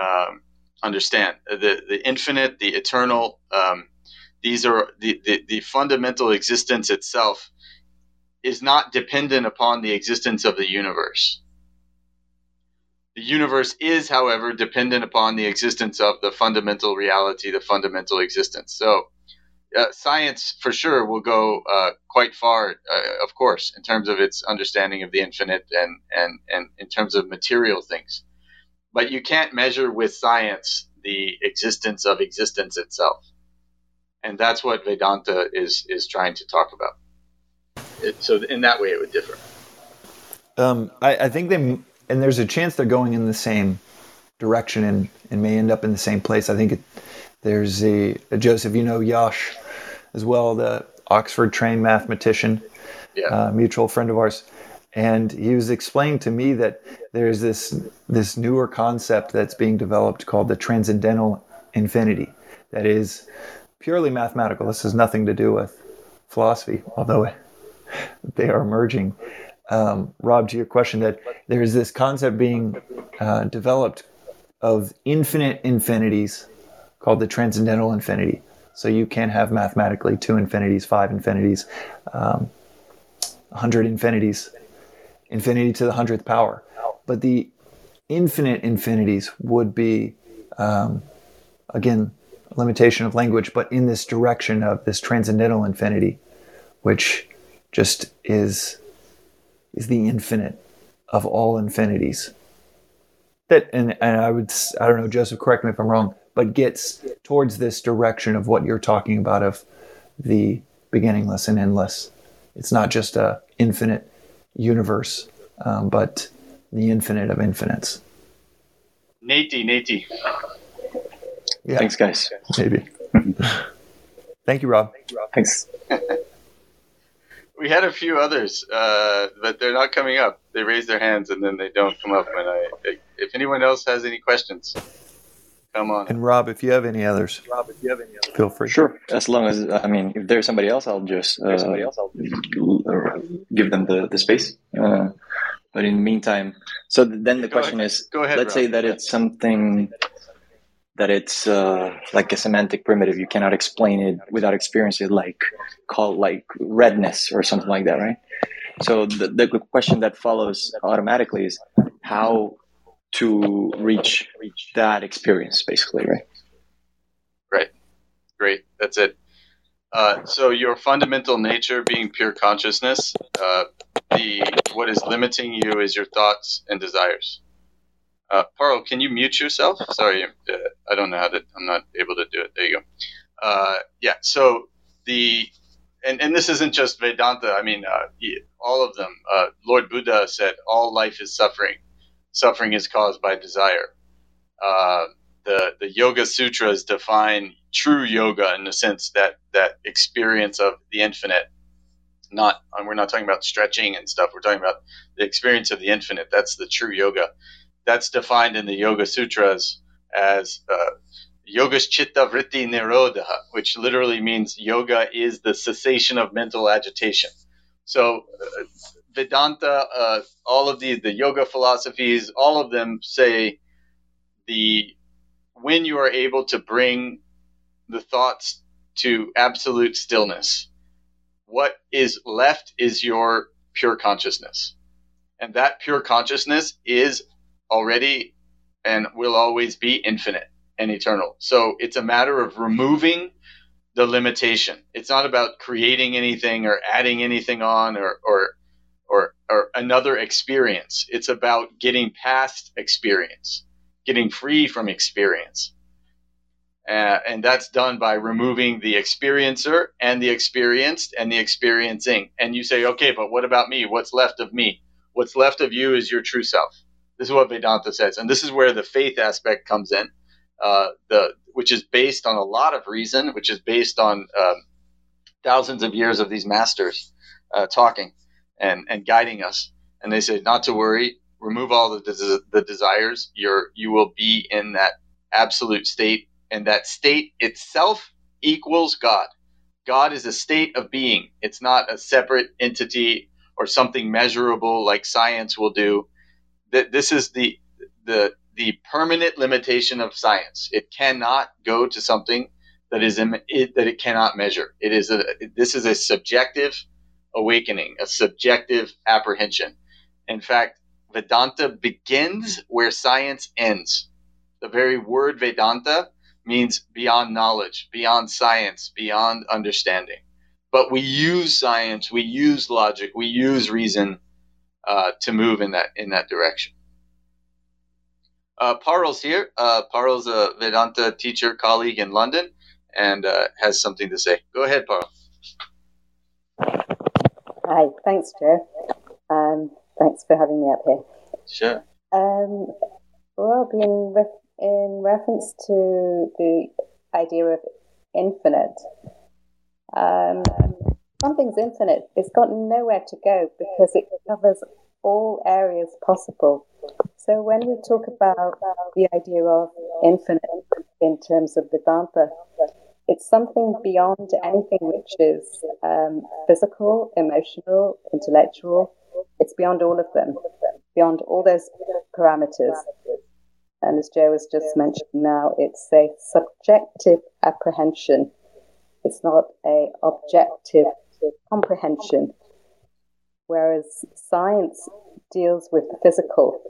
um, understand the the infinite, the eternal. Um, these are the, the, the fundamental existence itself is not dependent upon the existence of the universe. The universe is, however, dependent upon the existence of the fundamental reality, the fundamental existence. So, uh, science for sure will go uh, quite far, uh, of course, in terms of its understanding of the infinite and, and, and in terms of material things. But you can't measure with science the existence of existence itself. And that's what Vedanta is, is trying to talk about. It, so, in that way, it would differ. Um, I, I think they, and there's a chance they're going in the same direction and, and may end up in the same place. I think it, there's a, a Joseph, you know, Yash as well, the Oxford trained mathematician, Yeah. uh, mutual friend of ours. And he was explaining to me that there's this this newer concept that's being developed called the transcendental infinity. That is purely mathematical. This has nothing to do with philosophy, although they are merging. Um, Rob, to your question, that there is this concept being uh, developed of infinite infinities called the transcendental infinity. So you can have mathematically two infinities, five infinities, um, 100 infinities, infinity to the hundredth power. But the infinite infinities would be, um, again, limitation of language, but in this direction of this transcendental infinity, which just is is the infinite of all infinities. That and, and I would I don't know Joseph correct me if I'm wrong, but gets towards this direction of what you're talking about of the beginningless and endless. It's not just a infinite universe, um, but the infinite of infinites. Nate, Nate. Yeah, Thanks, guys. maybe. Thank you, Rob. Thanks. We had a few others, uh, but they're not coming up. They raise their hands and then they don't come up. When I, if anyone else has any questions, come on. And Rob, if you have any others, Rob, if you have any others. feel free. Sure. As long as I mean, if there's somebody else, I'll just uh, give them the the space. Uh, but in the meantime, so then the Go question ahead. is, Go ahead, let's say Rob. that it's something that it's uh, like a semantic primitive. You cannot explain it without experiencing it, like called like redness or something like that, right? So the, the question that follows automatically is how to reach that experience, basically, right? Right. Great. That's it. Uh, so your fundamental nature being pure consciousness, uh, the what is limiting you is your thoughts and desires. Uh, Parul, can you mute yourself? Sorry, uh, I don't know how to. I'm not able to do it. There you go. Uh, yeah. So the and, and this isn't just Vedanta. I mean, uh, all of them. Uh, Lord Buddha said all life is suffering. Suffering is caused by desire. Uh, the the Yoga Sutras define true yoga in the sense that that experience of the infinite. Not we're not talking about stretching and stuff. We're talking about the experience of the infinite. That's the true yoga. That's defined in the Yoga Sutras as uh, Yogas Chitta Vritti Nirodha, which literally means yoga is the cessation of mental agitation. So uh, Vedanta, uh, all of the the yoga philosophies, all of them say the when you are able to bring the thoughts to absolute stillness, what is left is your pure consciousness. And that pure consciousness is already and will always be infinite and eternal. So it's a matter of removing the limitation. It's not about creating anything or adding anything on or, or, or, or another experience. It's about getting past experience, getting free from experience. Uh, and that's done by removing the experiencer and the experienced and the experiencing. And you say, okay, but what about me? What's left of me? What's left of you is your true self. This is what Vedanta says, and this is where the faith aspect comes in, uh, the which is based on a lot of reason, which is based on um, thousands of years of these masters uh, talking and and guiding us. And they say not to worry, remove all the des- the desires. You're you will be in that absolute state, and that state itself equals God. God is a state of being. It's not a separate entity or something measurable like science will do. That this is the the the permanent limitation of science. It cannot go to something that is it, that it cannot measure. It is a this is a subjective awakening, a subjective apprehension. In fact, Vedanta begins where science ends. The very word Vedanta means beyond knowledge, beyond science, beyond understanding but we use science, we use logic, we use reason uh, to move in that in that direction. Uh, here. Uh, a Vedanta teacher colleague in London and uh, has something to say. Go ahead, Parul. Hi, thanks, Joe. Um, thanks for having me up here. Sure. Um, Rob, in, ref- in reference to the idea of infinite, um, something's infinite. It's got nowhere to go because it covers all areas possible. So when we talk about the idea of infinite in terms of Vedanta, it's something beyond anything which is um, physical, emotional, intellectual. It's beyond all of them, beyond all those parameters. And as Joe has just mentioned now, it's a subjective apprehension it's not a objective comprehension. Whereas science deals with the physical,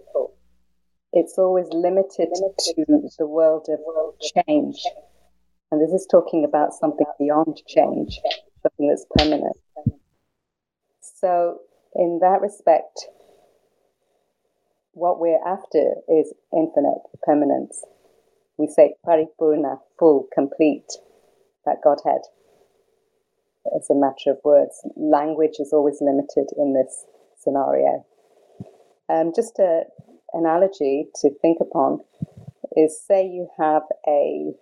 it's always limited to the world of change. And this is talking about something beyond change, something that's permanent. So, in that respect, what we're after is infinite permanence. We say paripurna, full, complete that Godhead. It's a matter of words. Language is always limited in this scenario. Um, just an analogy to think upon is say you have a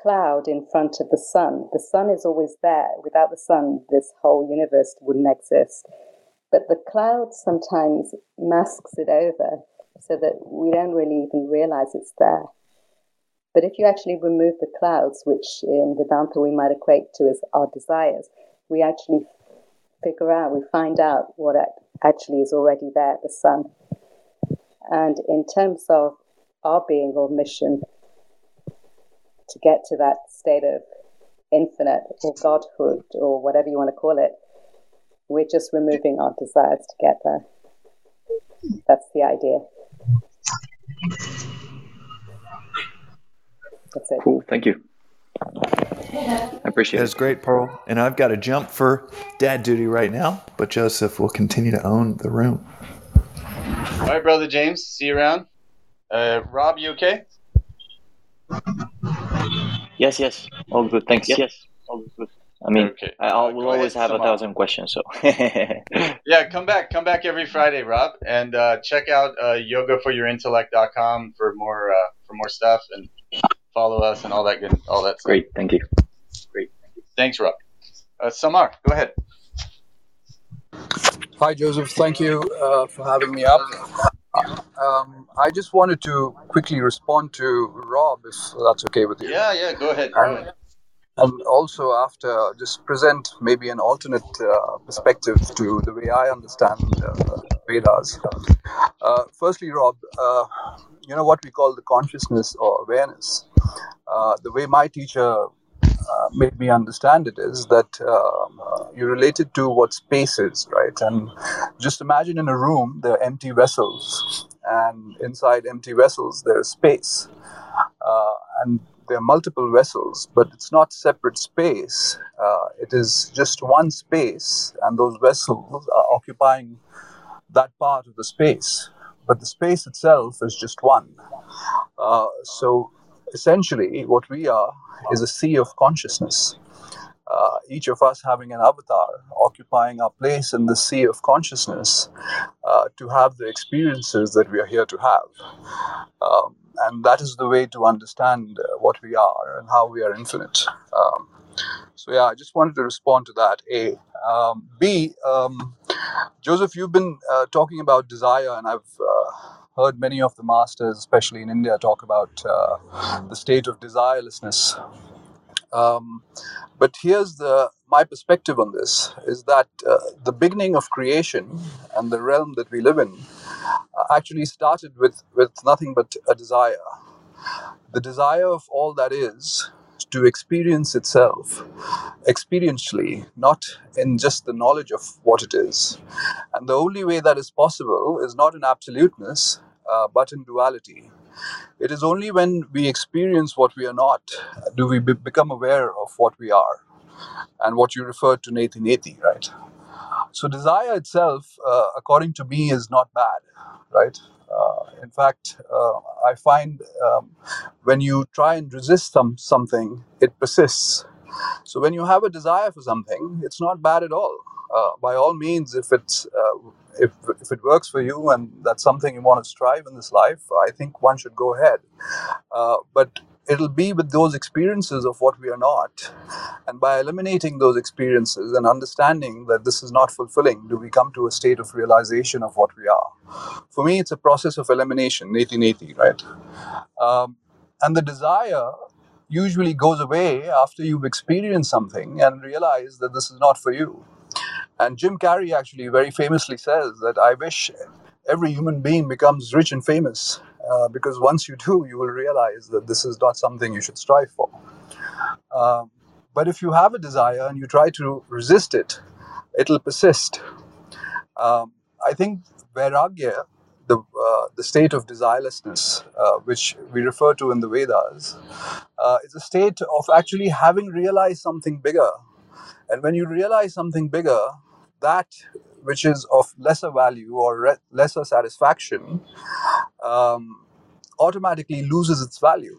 cloud in front of the sun. The sun is always there. Without the sun, this whole universe wouldn't exist. But the cloud sometimes masks it over so that we don't really even realize it's there. But if you actually remove the clouds, which in Vedanta we might equate to as our desires, we actually figure out, we find out what actually is already there, the sun. And in terms of our being or mission, to get to that state of infinite or godhood or whatever you want to call it, we're just removing our desires to get there. That's the idea. That's it. Cool. Thank you. I appreciate That's it. That's great, Parul. And I've got to jump for dad duty right now, but Joseph will continue to own the room. All right, brother James. See you around. Uh, Rob, you okay? Yes, yes. All good. Thanks. Yes. All good. I mean, Okay. I Uh, will go always have a Samar. thousand questions. So, Yeah, come back. Come back every Friday, Rob, and uh, check out uh, yogaforyourintellect.com for more uh, for more stuff and follow us and all that good all that stuff. great. Thank you. Great, Thanks, Rob. Uh, Samar, go ahead. Hi, Joseph. Thank you uh, for having me up. Um, I just wanted to quickly respond to Rob, if that's okay with you. Yeah, yeah, go ahead. Go ahead. And also, after, just present maybe an alternate uh, perspective to the way I understand uh, Uh, firstly, Rob, uh, you know what we call the consciousness or awareness. Uh, the way my teacher uh, made me understand it is that um, you relate it to what space is, right? And just imagine in a room there are empty vessels, and inside empty vessels there is space, uh, and there are multiple vessels, but it's not separate space. Uh, it is just one space, and those vessels are occupying that part of the space. But the space itself is just one. Uh, so essentially, what we are is a sea of consciousness. Uh, each of us having an avatar, occupying our place in the sea of consciousness uh, to have the experiences that we are here to have. Um, and that is the way to understand uh, what we are and how we are infinite. Um, so yeah, I just wanted to respond to that. A, um, B, um, Joseph, you've been uh, talking about desire, and I've uh, heard many of the masters, especially in India, talk about uh, the state of desirelessness. Um, but here's the my perspective on this is that uh, the beginning of creation and the realm that we live in uh, actually started with with nothing but a desire. The desire of all that is to experience itself experientially, not in just the knowledge of what it is. And the only way that is possible is not in absoluteness, uh, but in duality. It is only when we experience what we are not do we be- become aware of what we are and what you referred to Neti Neti, right? So desire itself, uh, according to me, is not bad, right? Uh, in fact, uh, I find um, when you try and resist some something, it persists. So when you have a desire for something, it's not bad at all. Uh, by all means, if it's uh, if, if it works for you and that's something you want to strive in this life, I think one should go ahead. Uh, but it'll be with those experiences of what we are not. And by eliminating those experiences and understanding that this is not fulfilling, do we come to a state of realization of what we are. For me, it's a process of elimination, neti neti, right? Um, and the desire usually goes away after you've experienced something and realize that this is not for you. And Jim Carrey actually very famously says that I wish every human being becomes rich and famous uh, because once you do, you will realize that this is not something you should strive for. Um, but if you have a desire and you try to resist it, it'll persist. Um, I think vairagya, the, uh, the state of desirelessness, uh, which we refer to in the Vedas, uh, is a state of actually having realized something bigger. And when you realize something bigger, that which is of lesser value or re- lesser satisfaction um, automatically loses its value.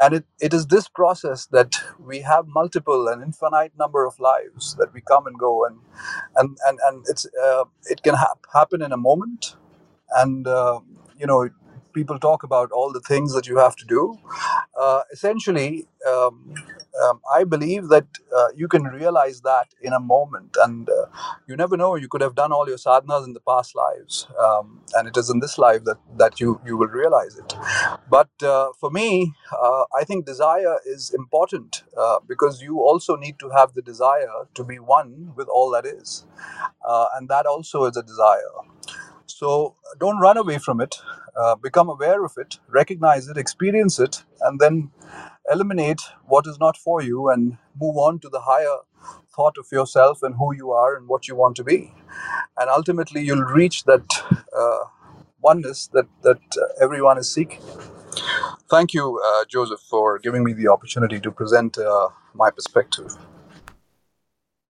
And it, it is this process that we have multiple and infinite number of lives that we come and go, and and and, and it's uh, it can hap- happen in a moment, and uh, you know people talk about all the things that you have to do. Uh, essentially, um, um, I believe that uh, you can realize that in a moment, and uh, you never know. You could have done all your sadhanas in the past lives, um, and it is in this life that that you you will realize it. But uh, for me, uh, I think desire is important uh, because you also need to have the desire to be one with all that is, and that also is a desire. So don't run away from it. Uh, become aware of it, recognize it, experience it, and then eliminate what is not for you and move on to the higher thought of yourself and who you are and what you want to be. And ultimately, you'll reach that uh, oneness that, that uh, everyone is seeking. Thank you, uh, Joseph, for giving me the opportunity to present uh, my perspective.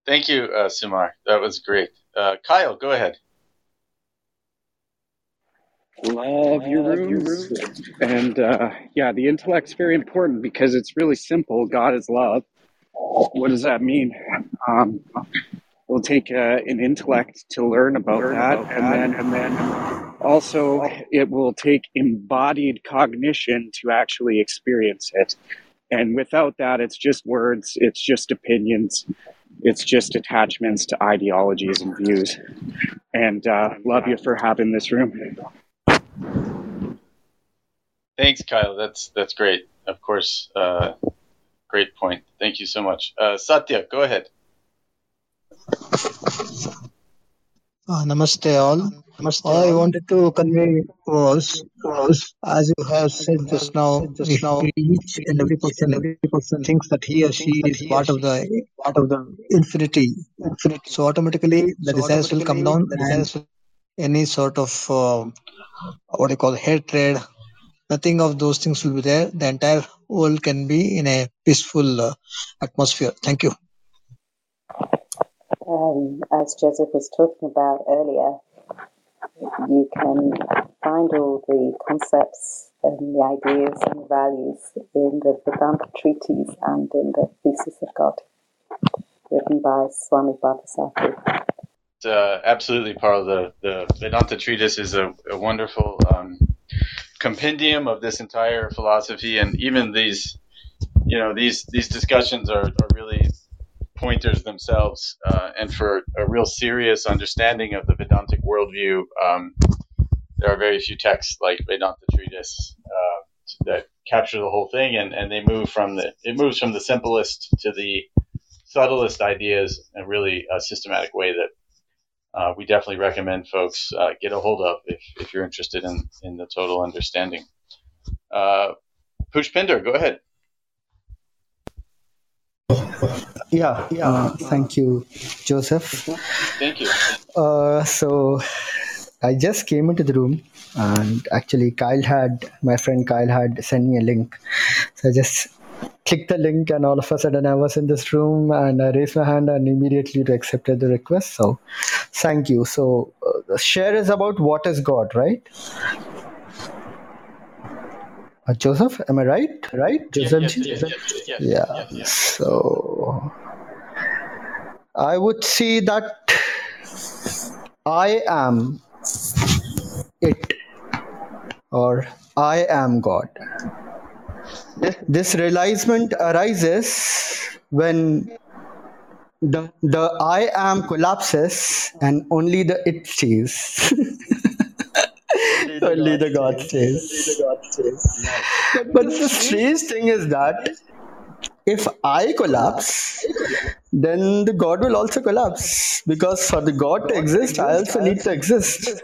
Thank you, uh, Sumar. That was great. Kyle, go ahead. Love your rooms. And uh, yeah, the intellect's very important because it's really simple. God is love. What does that mean? Um, it'll take uh, an intellect to learn about that, and then and then also it will take embodied cognition to actually experience it. And without that, it's just words. It's just opinions. It's just attachments to ideologies and views. And uh, love you for having this room. Thanks, Kyle. That's that's great. Of course, uh, great point. Thank you so much. Uh, Satya, go ahead. Uh, namaste all. All I wanted to convey was, was as you have said just now, just now, each and every person, every person thinks that he or she is part of the part of the infinity. So automatically the desires will come down, and any sort of uh, what you call hatred, nothing of those things will be there. The entire world can be in a peaceful uh, atmosphere. Thank you. Um, as Joseph was talking about earlier, you can find all the concepts and the ideas and values in the Vedanta treatise and in the Thesis of God, written by Swami Parthasarathy. Uh, absolutely, Parul. The, the Vedanta treatise is a, a wonderful um, compendium of this entire philosophy, and even these, you know, these these discussions are, are really pointers themselves, uh, and for a real serious understanding of the Vedantic worldview, um, there are very few texts like Vedanta Treatise uh, that capture the whole thing, and, and they move from the it moves from the simplest to the subtlest ideas in a really uh, systematic way that uh, we definitely recommend folks uh, get a hold of if, if you're interested in, in the total understanding. Uh, Pushpinder, go ahead. Yeah, yeah. Uh, thank you, Joseph. Thank you. Uh, so I just came into the room, and actually, Kyle had my friend Kyle had sent me a link. So I just clicked the link, and all of a sudden, I was in this room, and I raised my hand and immediately accepted the request. So, thank you. So, uh, share is about what is God, right? Uh, Joseph, am I right? Right, Joseph? Yes, yes, yes, yeah. yes. So I would say that I am it or I am God. This realization arises when the, the I am collapses and only the it stays. only the God stays. But the strange thing is that if I collapse, then the God will also collapse because for the God to exist, I also need to exist.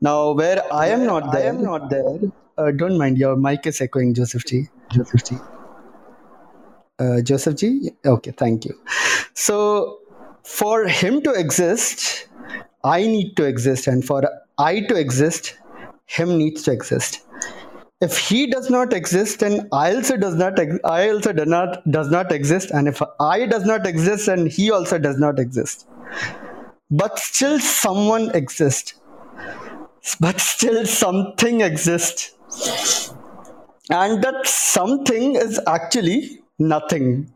Now, where I am not there, I am not there. Uh, don't mind, your mic is echoing, Joseph G. Joseph G. Uh, Joseph G. Okay, thank you. So, for him to exist, I need to exist, and for I to exist, him needs to exist if he does not exist then i also does not i also do not does not exist and if i does not exist then he also does not exist but still someone exists but still something exists and that something is actually nothing.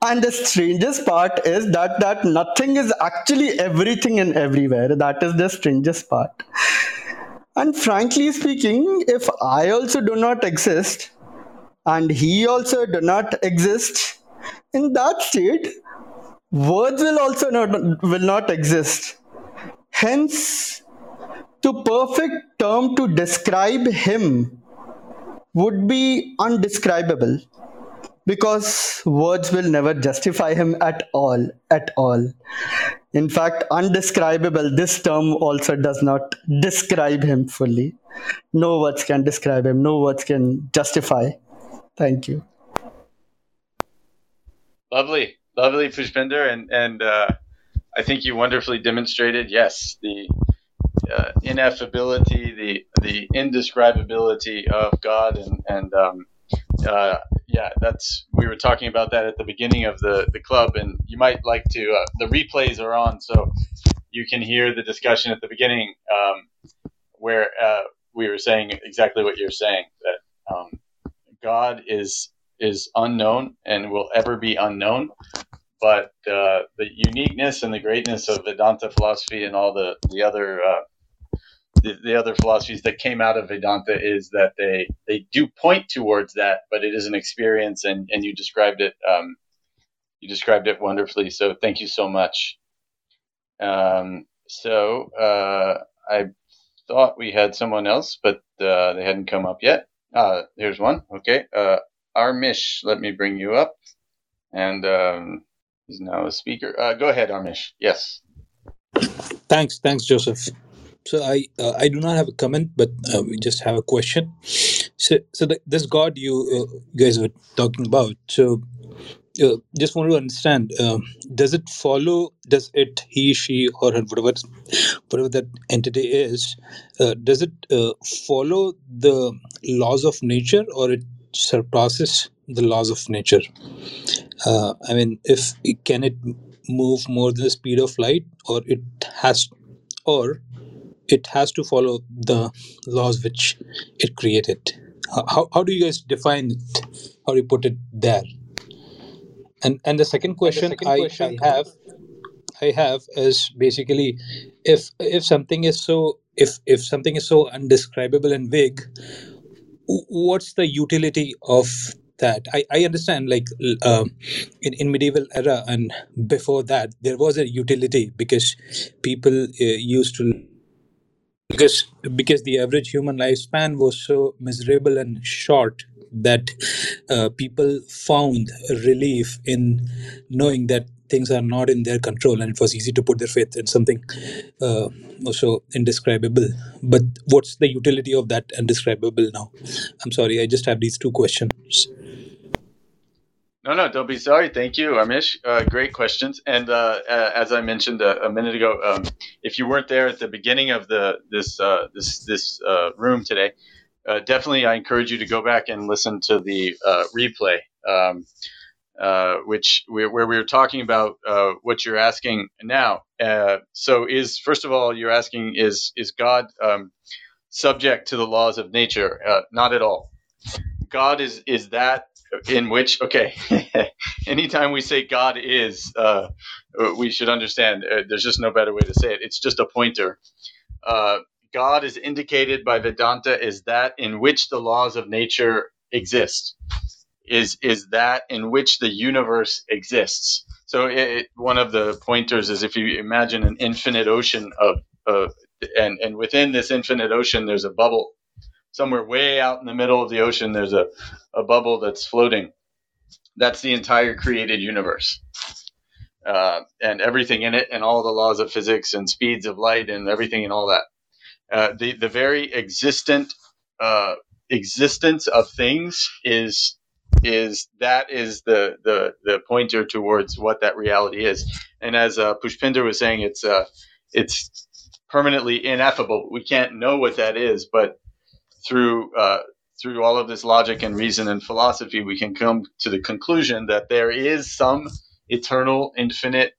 And the strangest part is that that nothing is actually everything and everywhere. That is the strangest part. And frankly speaking, if I also do not exist and he also do not exist, in that state, words will also not will not exist. Hence, the perfect term to describe him would be undescribable because words will never justify him at all at all in fact, undescribable, this term also does not describe him fully. No words can describe him, no words can justify. Thank you. Lovely, lovely, Pushpinder. And, and uh, I think you wonderfully demonstrated, yes, the uh, ineffability, the, the indescribability of God and, and um, uh, yeah, that's we were talking about that at the beginning of the the club, and you might like to. Uh, the replays are on, so you can hear the discussion at the beginning um, where uh, we were saying exactly what you're saying that um, God is is unknown and will ever be unknown, but uh, the uniqueness and the greatness of Vedanta philosophy and all the the other uh, the, the other philosophies that came out of Vedanta is that they they do point towards that, but it is an experience, and and you described it um, you described it wonderfully. So thank you so much. Um, so uh, I thought we had someone else, but uh, they hadn't come up yet. Uh, here's one. Okay, uh, Armish, let me bring you up, and um, he's now a speaker. Uh, go ahead, Armish. Yes. Thanks, thanks, Joseph. So I uh, I do not have a comment, but uh, we just have a question. So so the, this God you uh, you guys were talking about. So uh, just want to understand. Um, does it follow? Does it he she or her, whatever whatever that entity is? Uh, does it uh, follow the laws of nature or it surpasses the laws of nature? Uh, I mean, if can it move more than the speed of light, or it has, or it has to follow the laws which it created. How, how how do you guys define it? How do you put it there? And and the second question I, I have I have is basically if if something is so if if something is so undescribable and vague, what's the utility of that? I, I understand like um, in, in medieval era and before that there was a utility because people uh, used to because because the average human lifespan was so miserable and short that uh, people found relief in knowing that things are not in their control and it was easy to put their faith in something uh, also indescribable. But what's the utility of that indescribable now? I'm sorry i just have these two questions No, no, don't be sorry. Thank you, Amish. Uh, great questions. And uh, uh, as I mentioned a, a minute ago, um, if you weren't there at the beginning of the this uh, this this uh, room today, uh, definitely I encourage you to go back and listen to the uh, replay, um, uh, which we, where we were talking about uh, what you're asking now. Uh, so, is first of all, you're asking is is God um, subject to the laws of nature? Uh, not at all. God is is that in which okay anytime we say god is uh, we should understand uh, there's just no better way to say it. It's just a pointer. Uh, god is indicated by vedanta is that in which the laws of nature exist is is that in which the universe exists. So it, it- one of the pointers is if you imagine an infinite ocean of uh, and and within this infinite ocean there's a bubble somewhere way out in the middle of the ocean there's a, a bubble that's floating. That's the entire created universe. Uh, and everything in it and all the laws of physics and speeds of light and everything and all that. Uh, the, the very existent uh, existence of things is is that is the, the the pointer towards what that reality is. And as uh, pushpinder was saying it's uh, it's permanently ineffable. We can't know what that is but through uh, through all of this logic and reason and philosophy, we can come to the conclusion that there is some eternal, infinite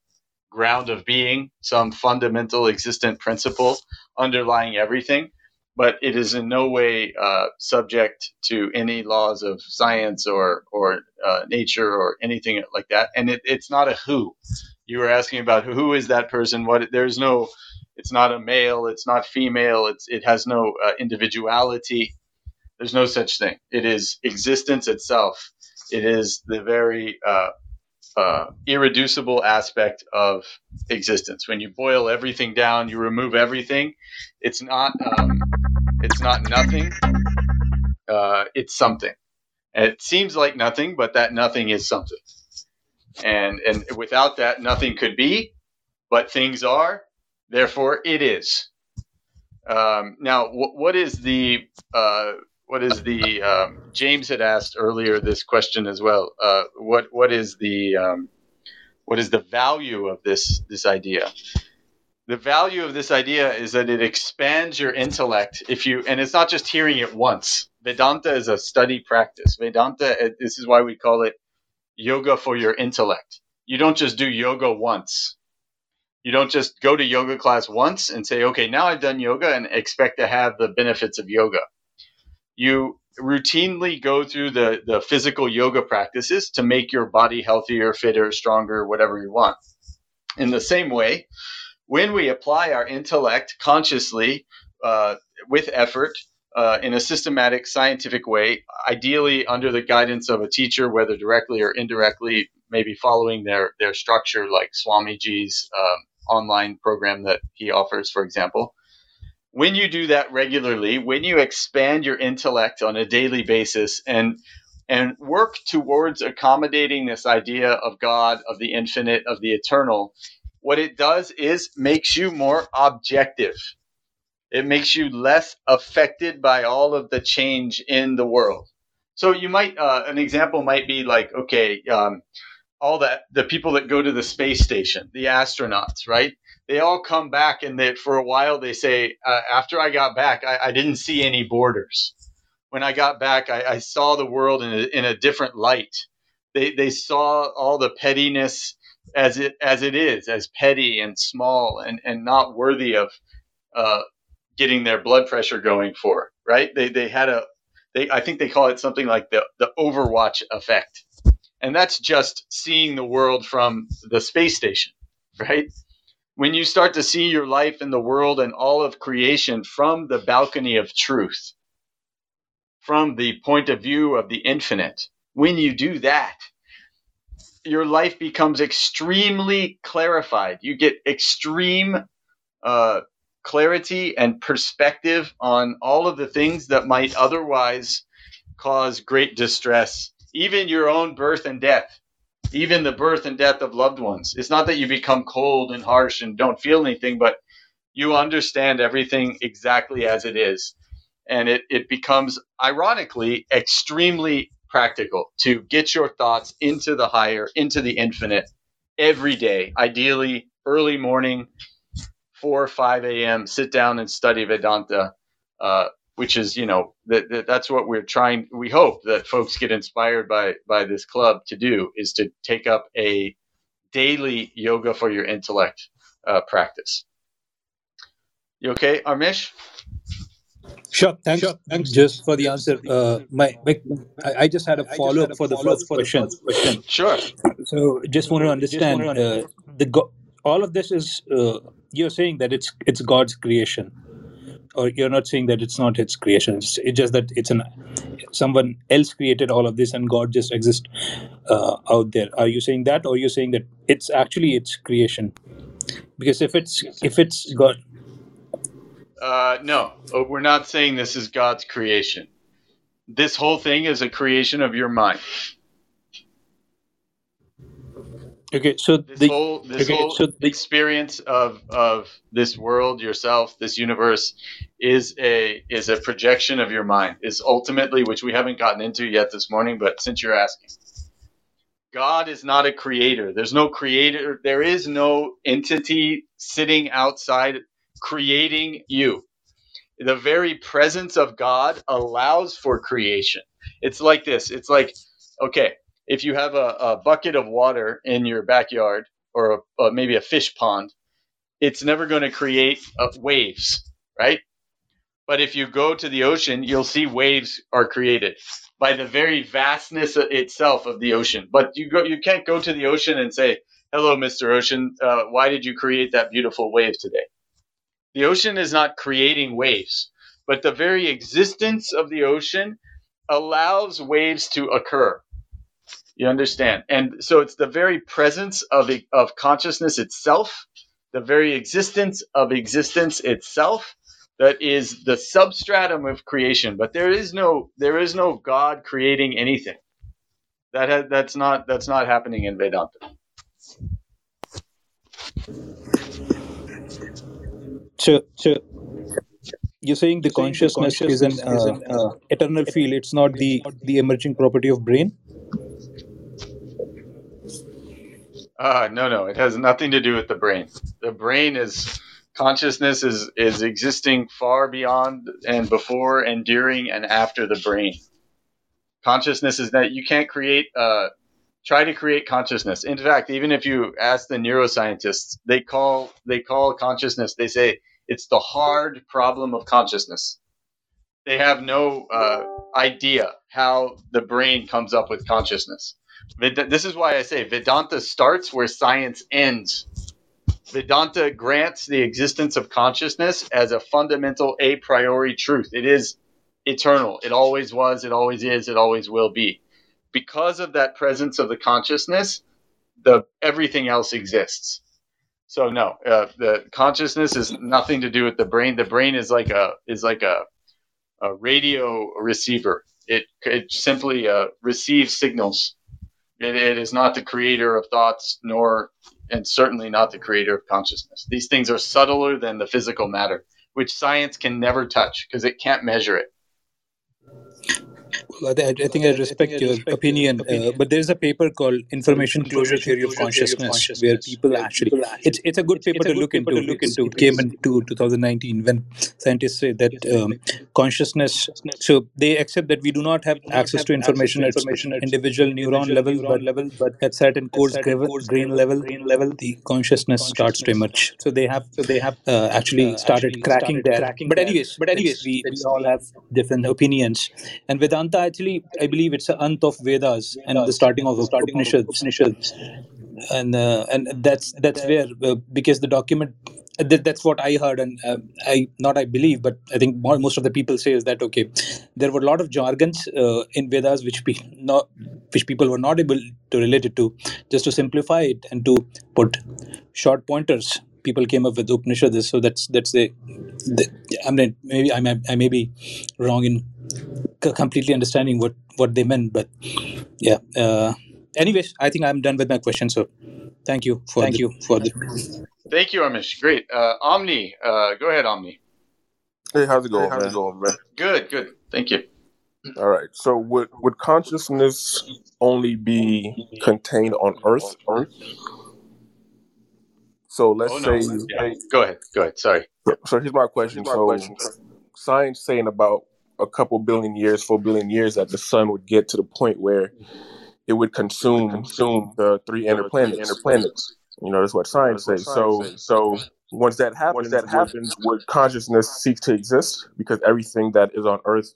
ground of being, some fundamental existent principle underlying everything, but it is in no way uh, subject to any laws of science or or uh, nature or anything like that. And it, it's not a who. You were asking about who is that person? What there's no. It's not a male. It's not female. It's it has no uh, individuality. There's no such thing. It is existence itself. It is the very uh, uh, irreducible aspect of existence. When you boil everything down, you remove everything. It's not. Um, it's not nothing. Uh, it's something. And it seems like nothing, but that nothing is something. And and without that, nothing could be. But things are. Therefore, it is. Um, now, wh- what is the uh, what is the um, James had asked earlier this question as well. Uh, what what is the um, what is the value of this this idea? The value of this idea is that it expands your intellect. If you and it's not just hearing it once. Vedanta is a study practice. Vedanta. uh, This is why we call it yoga for your intellect. You don't just do yoga once. You don't just go to yoga class once and say, okay, now I've done yoga and expect to have the benefits of yoga you routinely go through the, the physical yoga practices to make your body healthier, fitter, stronger, whatever you want. In the same way, when we apply our intellect consciously uh, with effort uh, in a systematic, scientific way, ideally under the guidance of a teacher, whether directly or indirectly, maybe following their, their structure, like Swamiji's um, online program that he offers, for example when you do that regularly, when you expand your intellect on a daily basis and and work towards accommodating this idea of God, of the infinite, of the eternal what it does is makes you more objective. It makes you less affected by all of the change in the world. So you might, uh, an example might be like, okay, um, all that the people that go to the space station, the astronauts, right? They all come back, and they, for a while they say, uh, after I got back, I, I, didn't see any borders. When I got back, I, I saw the world in a, in a different light. They they saw all the pettiness as it as it is, as petty and small and and not worthy of uh, getting their blood pressure going for. Right? They they had a they I think they call it something like the the Overwatch effect and that's just seeing the world from the space station, right? When you start to see your life and the world and all of creation from the balcony of truth, from the point of view of the infinite, when you do that, your life becomes extremely clarified. You get extreme uh, clarity and perspective on all of the things that might otherwise cause great distress even your own birth and death, even the birth and death of loved ones. It's not that you become cold and harsh and don't feel anything, but you understand everything exactly as it is. And it, it becomes, ironically, extremely practical to get your thoughts into the higher, into the infinite every day, ideally early morning, 4 or 5 a.m., sit down and study Vedanta. Uh, which is you know that, that, that's what we're trying we hope that folks get inspired by by this club to do is to take up a daily yoga for your intellect uh, practice you okay armish Sure, thanks. Sure, thanks. Just for the answer, uh, my, my I, just had a follow up for the first question. question. Sure. So, just want to understand uh, the go- all of this is uh, you're saying that it's it's God's creation, or you're not saying that it's not its creation. It's, it's just that it's an someone else created all of this and god just exists uh, out there. Are you saying that or are you saying that it's actually its creation? Because if it's if it's god. Uh, no. Oh, we're not saying this is god's creation. This whole thing is a creation of your mind Okay, so this the whole this okay, whole so the, experience of of this world, yourself, this universe, is a is a projection of your mind. Is ultimately, which we haven't gotten into yet this morning, but since you're asking, God is not a creator. There's no creator. There is no entity sitting outside creating you. The very presence of God allows for creation. It's like this. It's like okay if you have a, a bucket of water in your backyard or a, a, maybe a fish pond, it's never going to create uh, waves, right? But if you go to the ocean, you'll see waves are created by the very vastness itself of the ocean. But you go, you can't go to the ocean and say, "Hello, Mr. Ocean, uh, why did you create that beautiful wave today?" The ocean is not creating waves, but the very existence of the ocean allows waves to occur. You understand? And so it's the very presence of, of consciousness itself, the very existence of existence itself that is the substratum of creation. But there is no there is no God creating anything. That has, that's not that's not happening in Vedanta. So, so you're saying the consciousness, the consciousness is an, uh, is an uh, eternal field. It's not the the emerging property of brain. Uh, no, no, it has nothing to do with the brain. The brain is consciousness is is existing far beyond and before and during and after the brain. Consciousness is that you can't create uh, try to create consciousness. In fact, even if you ask the neuroscientists, they call they call consciousness. They say it's the hard problem of consciousness. They have no uh, idea how the brain comes up with consciousness. This is why I say Vedanta starts where science ends. Vedanta grants the existence of consciousness as a fundamental a priori truth. It is eternal. It always was, it always is, it always will be. Because of that presence of the consciousness, the everything else exists. So no, uh, the consciousness is nothing to do with the brain. The brain is like a is like a a radio receiver. It it simply uh, receives signals It, it is not the creator of thoughts, nor and certainly not the creator of consciousness. These things are subtler than the physical matter, which science can never touch because it can't measure it. I, I think I respect your opinion, uh, but there's a paper called Information Closure Theory of Consciousness, where people actually it's it's a good paper to look into. Look into. It came into 2019 when scientists say that um, consciousness. So they accept that we do not have access to information at individual neuron level, but but at certain coarse grain level, the consciousness starts to emerge. So they have so they have uh, actually started cracking that. But anyways, but anyways, we, we all have different opinions, and Vedanta actually, I believe it's the Ant of Vedas and the starting of the Upanishads. And uh, and that's that's where uh, because the document that, that's what I heard and uh, I not I believe but I think more, most of the people say is that okay there were a lot of jargons uh, in Vedas which pe- not which people were not able to relate it to just to simplify it and to put short pointers people came up with Upanishads so that's that's the, the I mean maybe I may, I may be wrong in completely understanding what what they meant but yeah uh, anyways i think i'm done with my question so thank you for thank the, you. for the thank you amish. Great. Uh, omni uh, go ahead omni. Hey how's it going hey, how's man? it going man? Good good. Thank you. All right. So would would consciousness only be contained on earth? Earth so let's oh, no. say yeah. go ahead go ahead sorry so here's my question here's my so question. science saying about a couple billion years, four billion years, that the sun would get to the point where it would consume consume the three inner planets. Inner planets. You know, that's what science says. So, so once that happens, once that happens, would consciousness cease to exist because everything that is on Earth,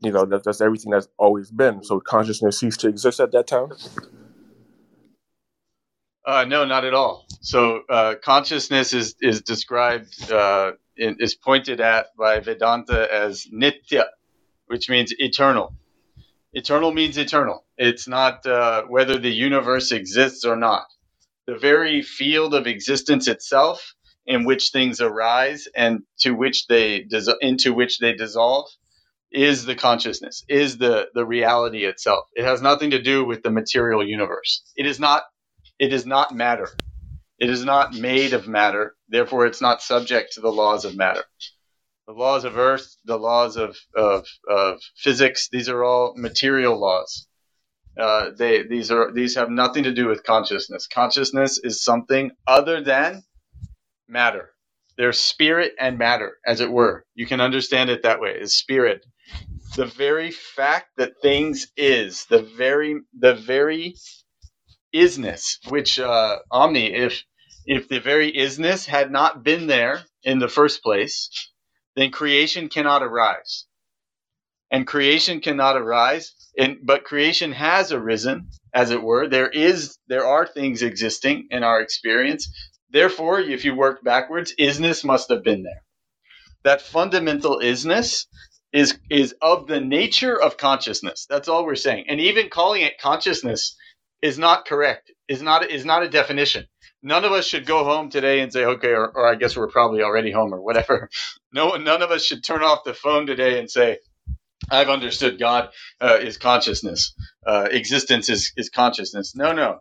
you know, that, that's everything that's always been. So consciousness cease to exist at that time. Uh, no, not at all. So uh, consciousness is is described uh, is pointed at by Vedanta as nitya, which means eternal. Eternal means eternal. It's not uh, whether the universe exists or not. The very field of existence itself, in which things arise and to which they dis- into which they dissolve, is the consciousness, is the the reality itself. It has nothing to do with the material universe. It is not. It is not matter. It is not made of matter, therefore, it's not subject to the laws of matter. The laws of earth, the laws of, of, of physics, these are all material laws. Uh, they, these, are, these have nothing to do with consciousness. Consciousness is something other than matter. There's spirit and matter, as it were. You can understand it that way. Is spirit the very fact that things is the very the very isness, which uh, Omni, if if the very isness had not been there in the first place, then creation cannot arise. And creation cannot arise, and, but creation has arisen, as it were. There is, there are things existing in our experience. Therefore, if you work backwards, isness must have been there. That fundamental isness is is of the nature of consciousness. That's all we're saying. And even calling it consciousness is not correct. Is not is not a definition none of us should go home today and say, okay, or, or I guess we're probably already home or whatever. No, none of us should turn off the phone today and say, I've understood God uh, is consciousness, uh, existence is, is consciousness. No, no.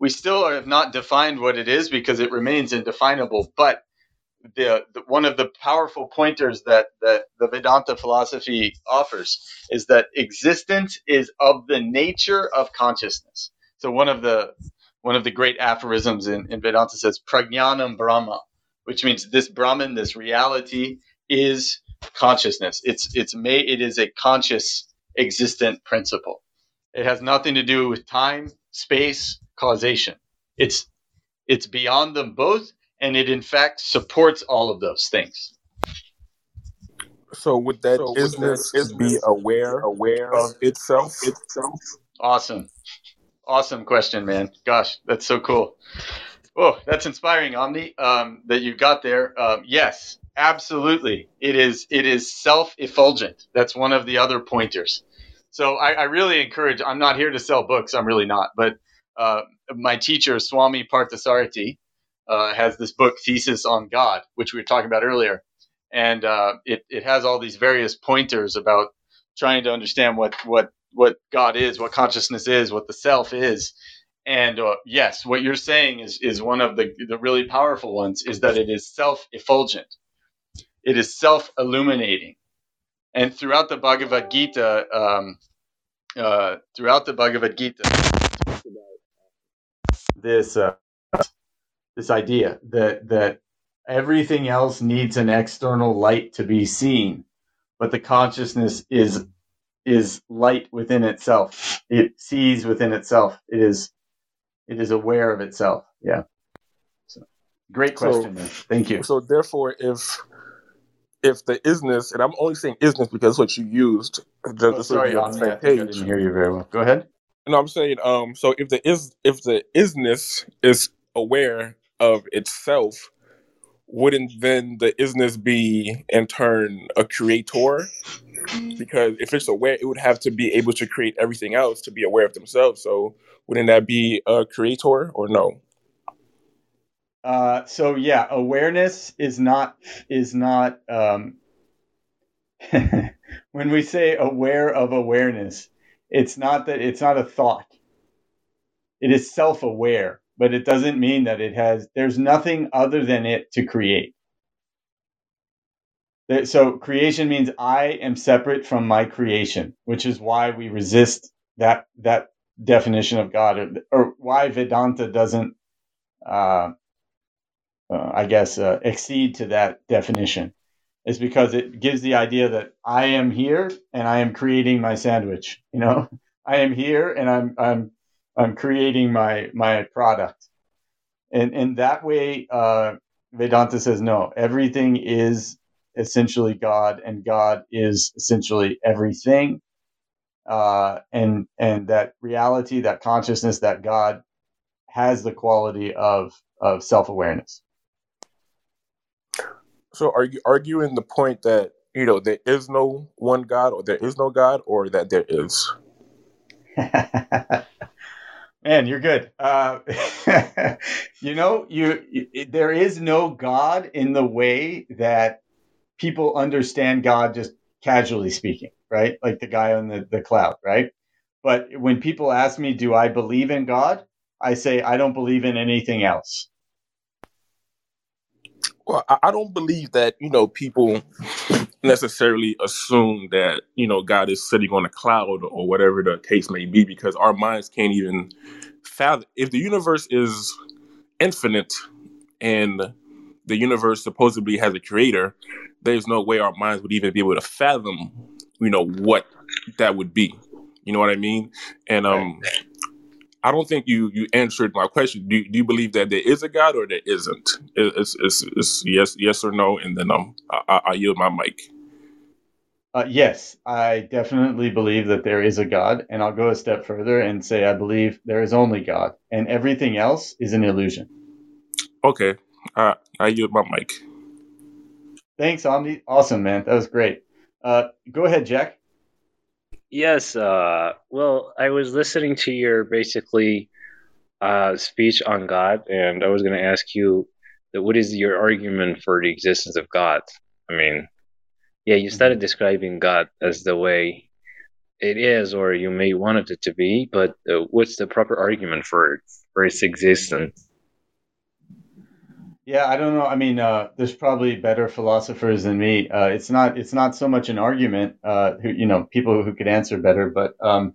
We still have not defined what it is because it remains indefinable. But the, the, one of the powerful pointers that, that the Vedanta philosophy offers is that existence is of the nature of consciousness. So one of the one of the great aphorisms in, in Vedanta says prajnanam brahma, which means this Brahman, this reality is consciousness. It's it's made it is a conscious existent principle. It has nothing to do with time, space, causation. It's it's beyond them both, and it in fact supports all of those things. So would that so isness be aware aware of itself? itself? Awesome. Awesome question, man. Gosh, that's so cool. Oh, that's inspiring, Omni. Um, that you got there. Um, yes, absolutely. It is. It is self-effulgent. That's one of the other pointers. So I, I really encourage. I'm not here to sell books. I'm really not. But uh, my teacher, Swami Parthasarathy, uh, has this book, Thesis on God, which we were talking about earlier, and uh, it it has all these various pointers about trying to understand what what what God is, what consciousness is, what the self is. And uh, yes, what you're saying is is one of the the really powerful ones is that it is self effulgent. It is self illuminating. And throughout the Bhagavad Gita, um, uh, throughout the Bhagavad Gita, this uh, this idea that that everything else needs an external light to be seen, but the consciousness is is light within itself. It sees within itself. It is it is aware of itself. Yeah. So, great question. So, Thank you. So therefore, if if the isness, and I'm only saying isness because what you used, Oh, just so we sorry, on I I didn't hear you very well. Go ahead. No, I'm saying, um, so if the is if the isness is aware of itself, wouldn't then the isness be in turn a creator? Because if it's aware, it would have to be able to create everything else to be aware of themselves. So wouldn't that be a creator or no? Uh, so yeah, awareness is not is not um, when we say aware of awareness, it's not that it's not a thought. It is self-aware, but it doesn't mean that it has. There's nothing other than it to create. So creation means I am separate from my creation, which is why we resist that that definition of God, or, or why Vedanta doesn't. Uh, uh, I guess, uh, accede to that definition is because it gives the idea that I am here and I am creating my sandwich. You know, I am here and I'm I'm I'm creating my my product, and in that way, uh, Vedanta says no. Everything is essentially God, and God is essentially everything. Uh, and and that reality, that consciousness, that God has the quality of of self awareness. So are you arguing the point that you know there is no one God or there is no God or that there is? Man, you're good. Uh, you know, you, you there is no God in the way that people understand God just casually speaking, right? Like the guy on the, the cloud, right? But when people ask me, do I believe in God? I say, I don't believe in anything else. Well, I, I don't believe that you know people necessarily assume that you know God is sitting on a cloud or whatever the case may be, because our minds can't even fathom. If the universe is infinite and the universe supposedly has a creator, there's no way our minds would even be able to fathom, you know, what that would be. You know what I mean? And um, I don't think you you answered my question. Do, do you believe that there is a God or there isn't? It's, it's, it's yes yes or no, and then um I, I I yield my mic. Uh, yes, I definitely believe that there is a God, and I'll go a step further and say I believe there is only God, and everything else is an illusion. Okay, I I yield my mic. Thanks, Omni. Awesome, man. That was great. Uh, go ahead, Jack. Yes. Uh, well, I was listening to your basically uh, speech on God, and I was going to ask you that what is your argument for the existence of God? I mean, yeah, you started describing God as the way it is, or you may want it to be, but uh, what's the proper argument for it, for its existence? Yeah, I don't know. I mean, uh, there's probably better philosophers than me. Uh, it's not. It's not so much an argument. Uh, who you know, people who could answer better, but um,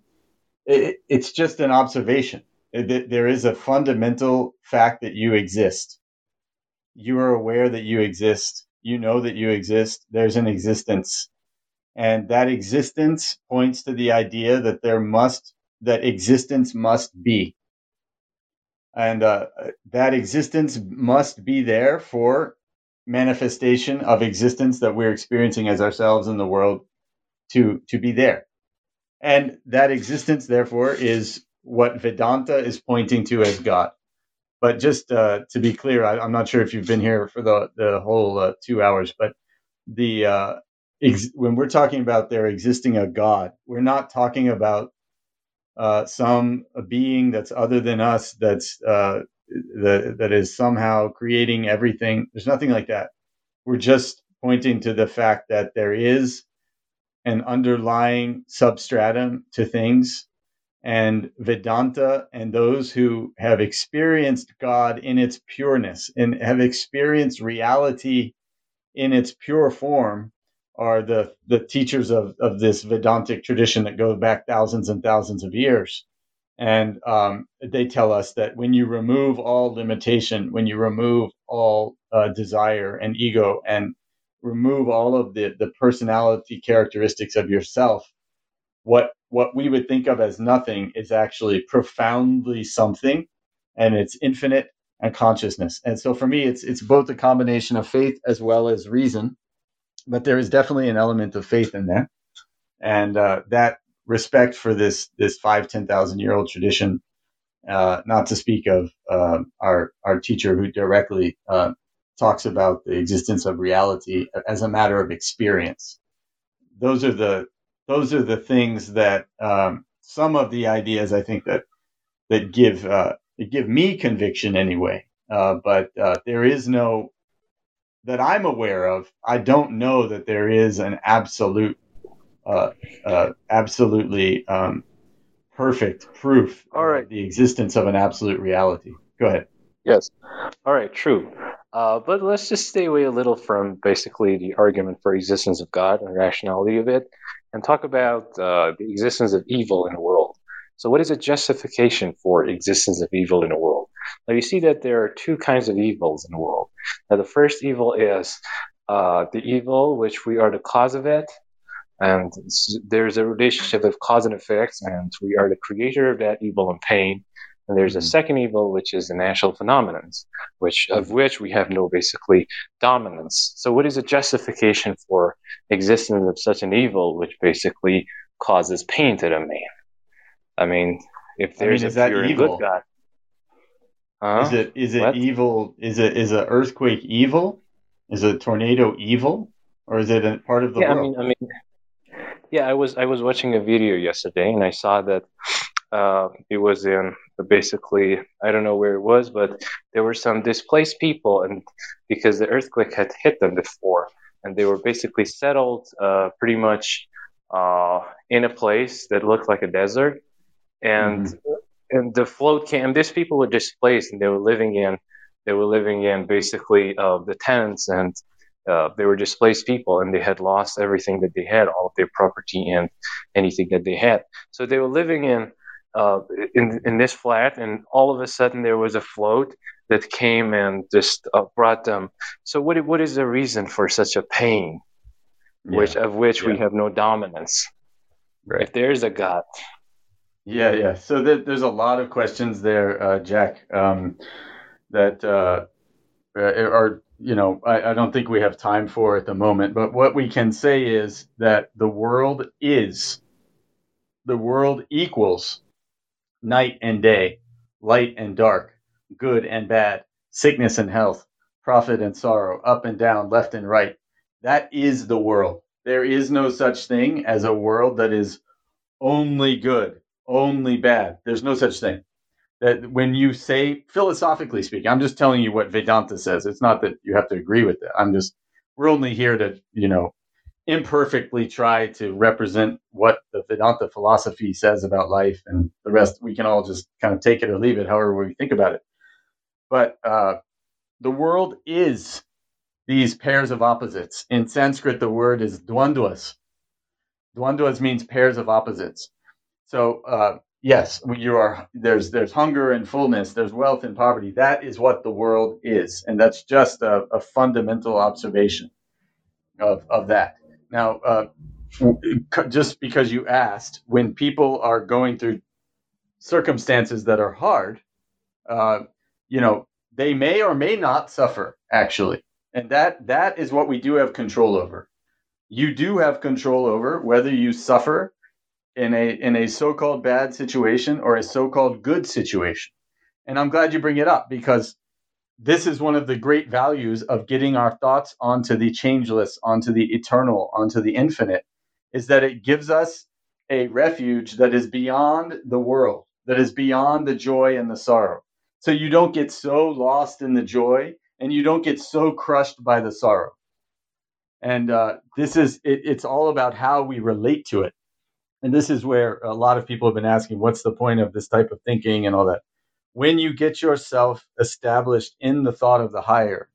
it, it's just an observation. It- There is a fundamental fact that you exist. You are aware that you exist. You know that you exist. There's an existence, and that existence points to the idea that there must that existence must be. And uh, that existence must be there for manifestation of existence that we're experiencing as ourselves in the world to to be there. And that existence therefore is what vedanta is pointing to as god but just uh, to be clear I, i'm not sure if you've been here for the the whole uh, two hours but the uh, ex- when we're talking about there existing a god we're not talking about uh, some a being that's other than us that's uh, that that is somehow creating everything. There's nothing like that. We're just pointing to the fact that there is an underlying substratum to things. And Vedanta and those who have experienced God in its pureness and have experienced reality in its pure form are the, the teachers of, of this Vedantic tradition that go back thousands and thousands of years. And um, they tell us that when you remove all limitation, when you remove all uh, desire and ego and remove all of the, the personality characteristics of yourself, what what we would think of as nothing is actually profoundly something, and it's infinite and consciousness. And so for me, it's it's both a combination of faith as well as reason, but there is definitely an element of faith in there, and uh, that respect for this this five ten thousand year old tradition. Uh, not to speak of uh, our our teacher who directly uh, talks about the existence of reality as a matter of experience. Those are the those are the things that um, some of the ideas I think that that give uh, give me conviction anyway. Uh, but uh, there is no that I'm aware of. I don't know that there is an absolute, uh, uh, absolutely um, perfect proof All right. of the existence of an absolute reality. Go ahead. Yes. All right. True. Uh, but let's just stay away a little from basically the argument for existence of God and rationality of it, and talk about uh, the existence of evil in the world. So, what is a justification for existence of evil in the world? Now, you see that there are two kinds of evils in the world. Now, the first evil is uh, the evil which we are the cause of it, and there's a relationship of cause and effect, and we are the creator of that evil and pain. And there's a mm-hmm. second evil, which is the natural phenomenons, which of which we have no basically dominance. So, what is a justification for existence of such an evil, which basically causes pain to the man? I mean, if I mean, there's is a that pure evil? good God, huh? Is it is it What? evil? Is it is an earthquake evil? Is a tornado evil, or is it a part of the yeah, I world? mean, I mean, yeah, I was I was watching a video yesterday, and I saw that uh, it was in basically I don't know where it was, but there were some displaced people, and because the earthquake had hit them before, and they were basically settled uh, pretty much uh, in a place that looked like a desert, and and the float came. And these people were displaced, and they were living in they were living in basically uh, the tents and uh, they were displaced people and they had lost everything that they had, all of their property and anything that they had. So they were living in uh, in in this flat, and all of a sudden there was a float that came and just uh, brought them. So what what is the reason for such a pain, which of which we have no dominance? Right. If there is a God, Yeah, yeah. So there, there's a lot of questions there, uh, Jack. Um, that uh, are you know I, I don't think we have time for at the moment. But what we can say is that the world is the world equals night and day, light and dark, good and bad, sickness and health, profit and sorrow, up and down, left and right. That is the world. There is no such thing as a world that is only good, only bad. There's no such thing. That when you say, philosophically speaking, I'm just telling you what Vedanta says. It's not that you have to agree with it. I'm just, we're only here to, you know, imperfectly try to represent what the Vedanta philosophy says about life, and the rest we can all just kind of take it or leave it, however we think about it. But uh, the world is these pairs of opposites. In Sanskrit, the word is dvandvas. Dvandvas means pairs of opposites. So uh, yes, you are there's there's hunger and fullness, there's wealth and poverty. That is what the world is, and that's just a, a fundamental observation of of that. Now, uh, just because you asked, when people are going through circumstances that are hard, uh, you know, they may or may not suffer actually, and that that is what we do have control over. You do have control over whether you suffer in a in a so-called bad situation or a so-called good situation. And I'm glad you bring it up because this is one of the great values of getting our thoughts onto the changeless, onto the eternal, onto the infinite, is that it gives us a refuge that is beyond the world, that is beyond the joy and the sorrow. So you don't get so lost in the joy and you don't get so crushed by the sorrow. And uh, this is it, it's all about how we relate to it. And this is where a lot of people have been asking, what's the point of this type of thinking and all that? When you get yourself established in the thought of the higher,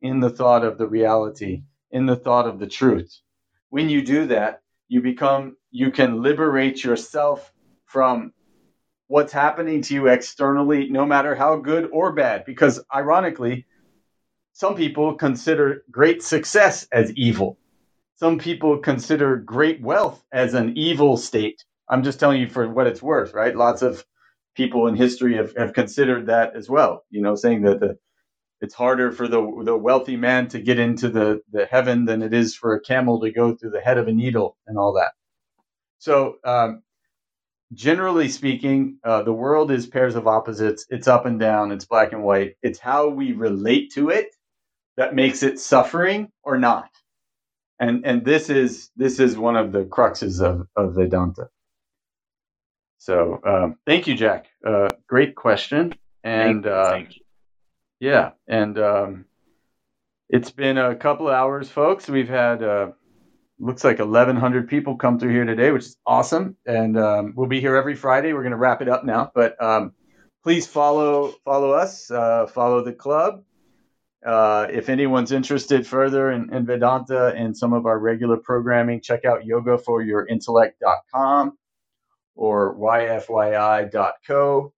in the thought of the reality, in the thought of the truth, when you do that, you become you can liberate yourself from what's happening to you externally, no matter how good or bad. Because ironically, some people consider great success as evil. Some people consider great wealth as an evil state. I'm just telling you for what it's worth, right? Lots of people in history have, have considered that as well, you know, saying that the, it's harder for the, the wealthy man to get into the, the heaven than it is for a camel to go through the head of a needle and all that. So, um, generally speaking, uh, the world is pairs of opposites. It's up and down. It's black and white. It's how we relate to it that makes it suffering or not. And and this is this is one of the cruxes of, of Vedanta. So um, thank you, Jack. Uh, great question. And Thank uh, Thank yeah, and um, it's been a couple of hours, folks. We've had uh, looks like 1,100 people come through here today, which is awesome. And um, we'll be here every Friday. We're going to wrap it up now, but um, please follow follow us, uh, follow the club. Uh, if anyone's interested further in, in Vedanta and some of our regular programming, check out yogaforyourintellect.com or yfyi.co.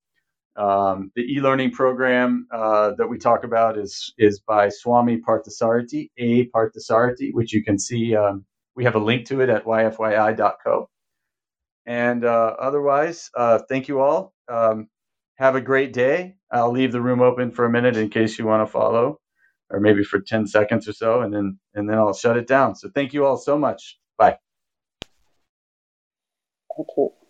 Um, the e-learning program uh, that we talk about is is by Swami Parthasarathy, A Parthasarathy, which you can see. Um, we have a link to it at yfyi.co. And uh, otherwise, uh, thank you all. Um, have a great day. I'll leave the room open for a minute in case you want to follow, or maybe for 10 seconds or so, and then and then I'll shut it down. So thank you all so much. Bye. Thank you.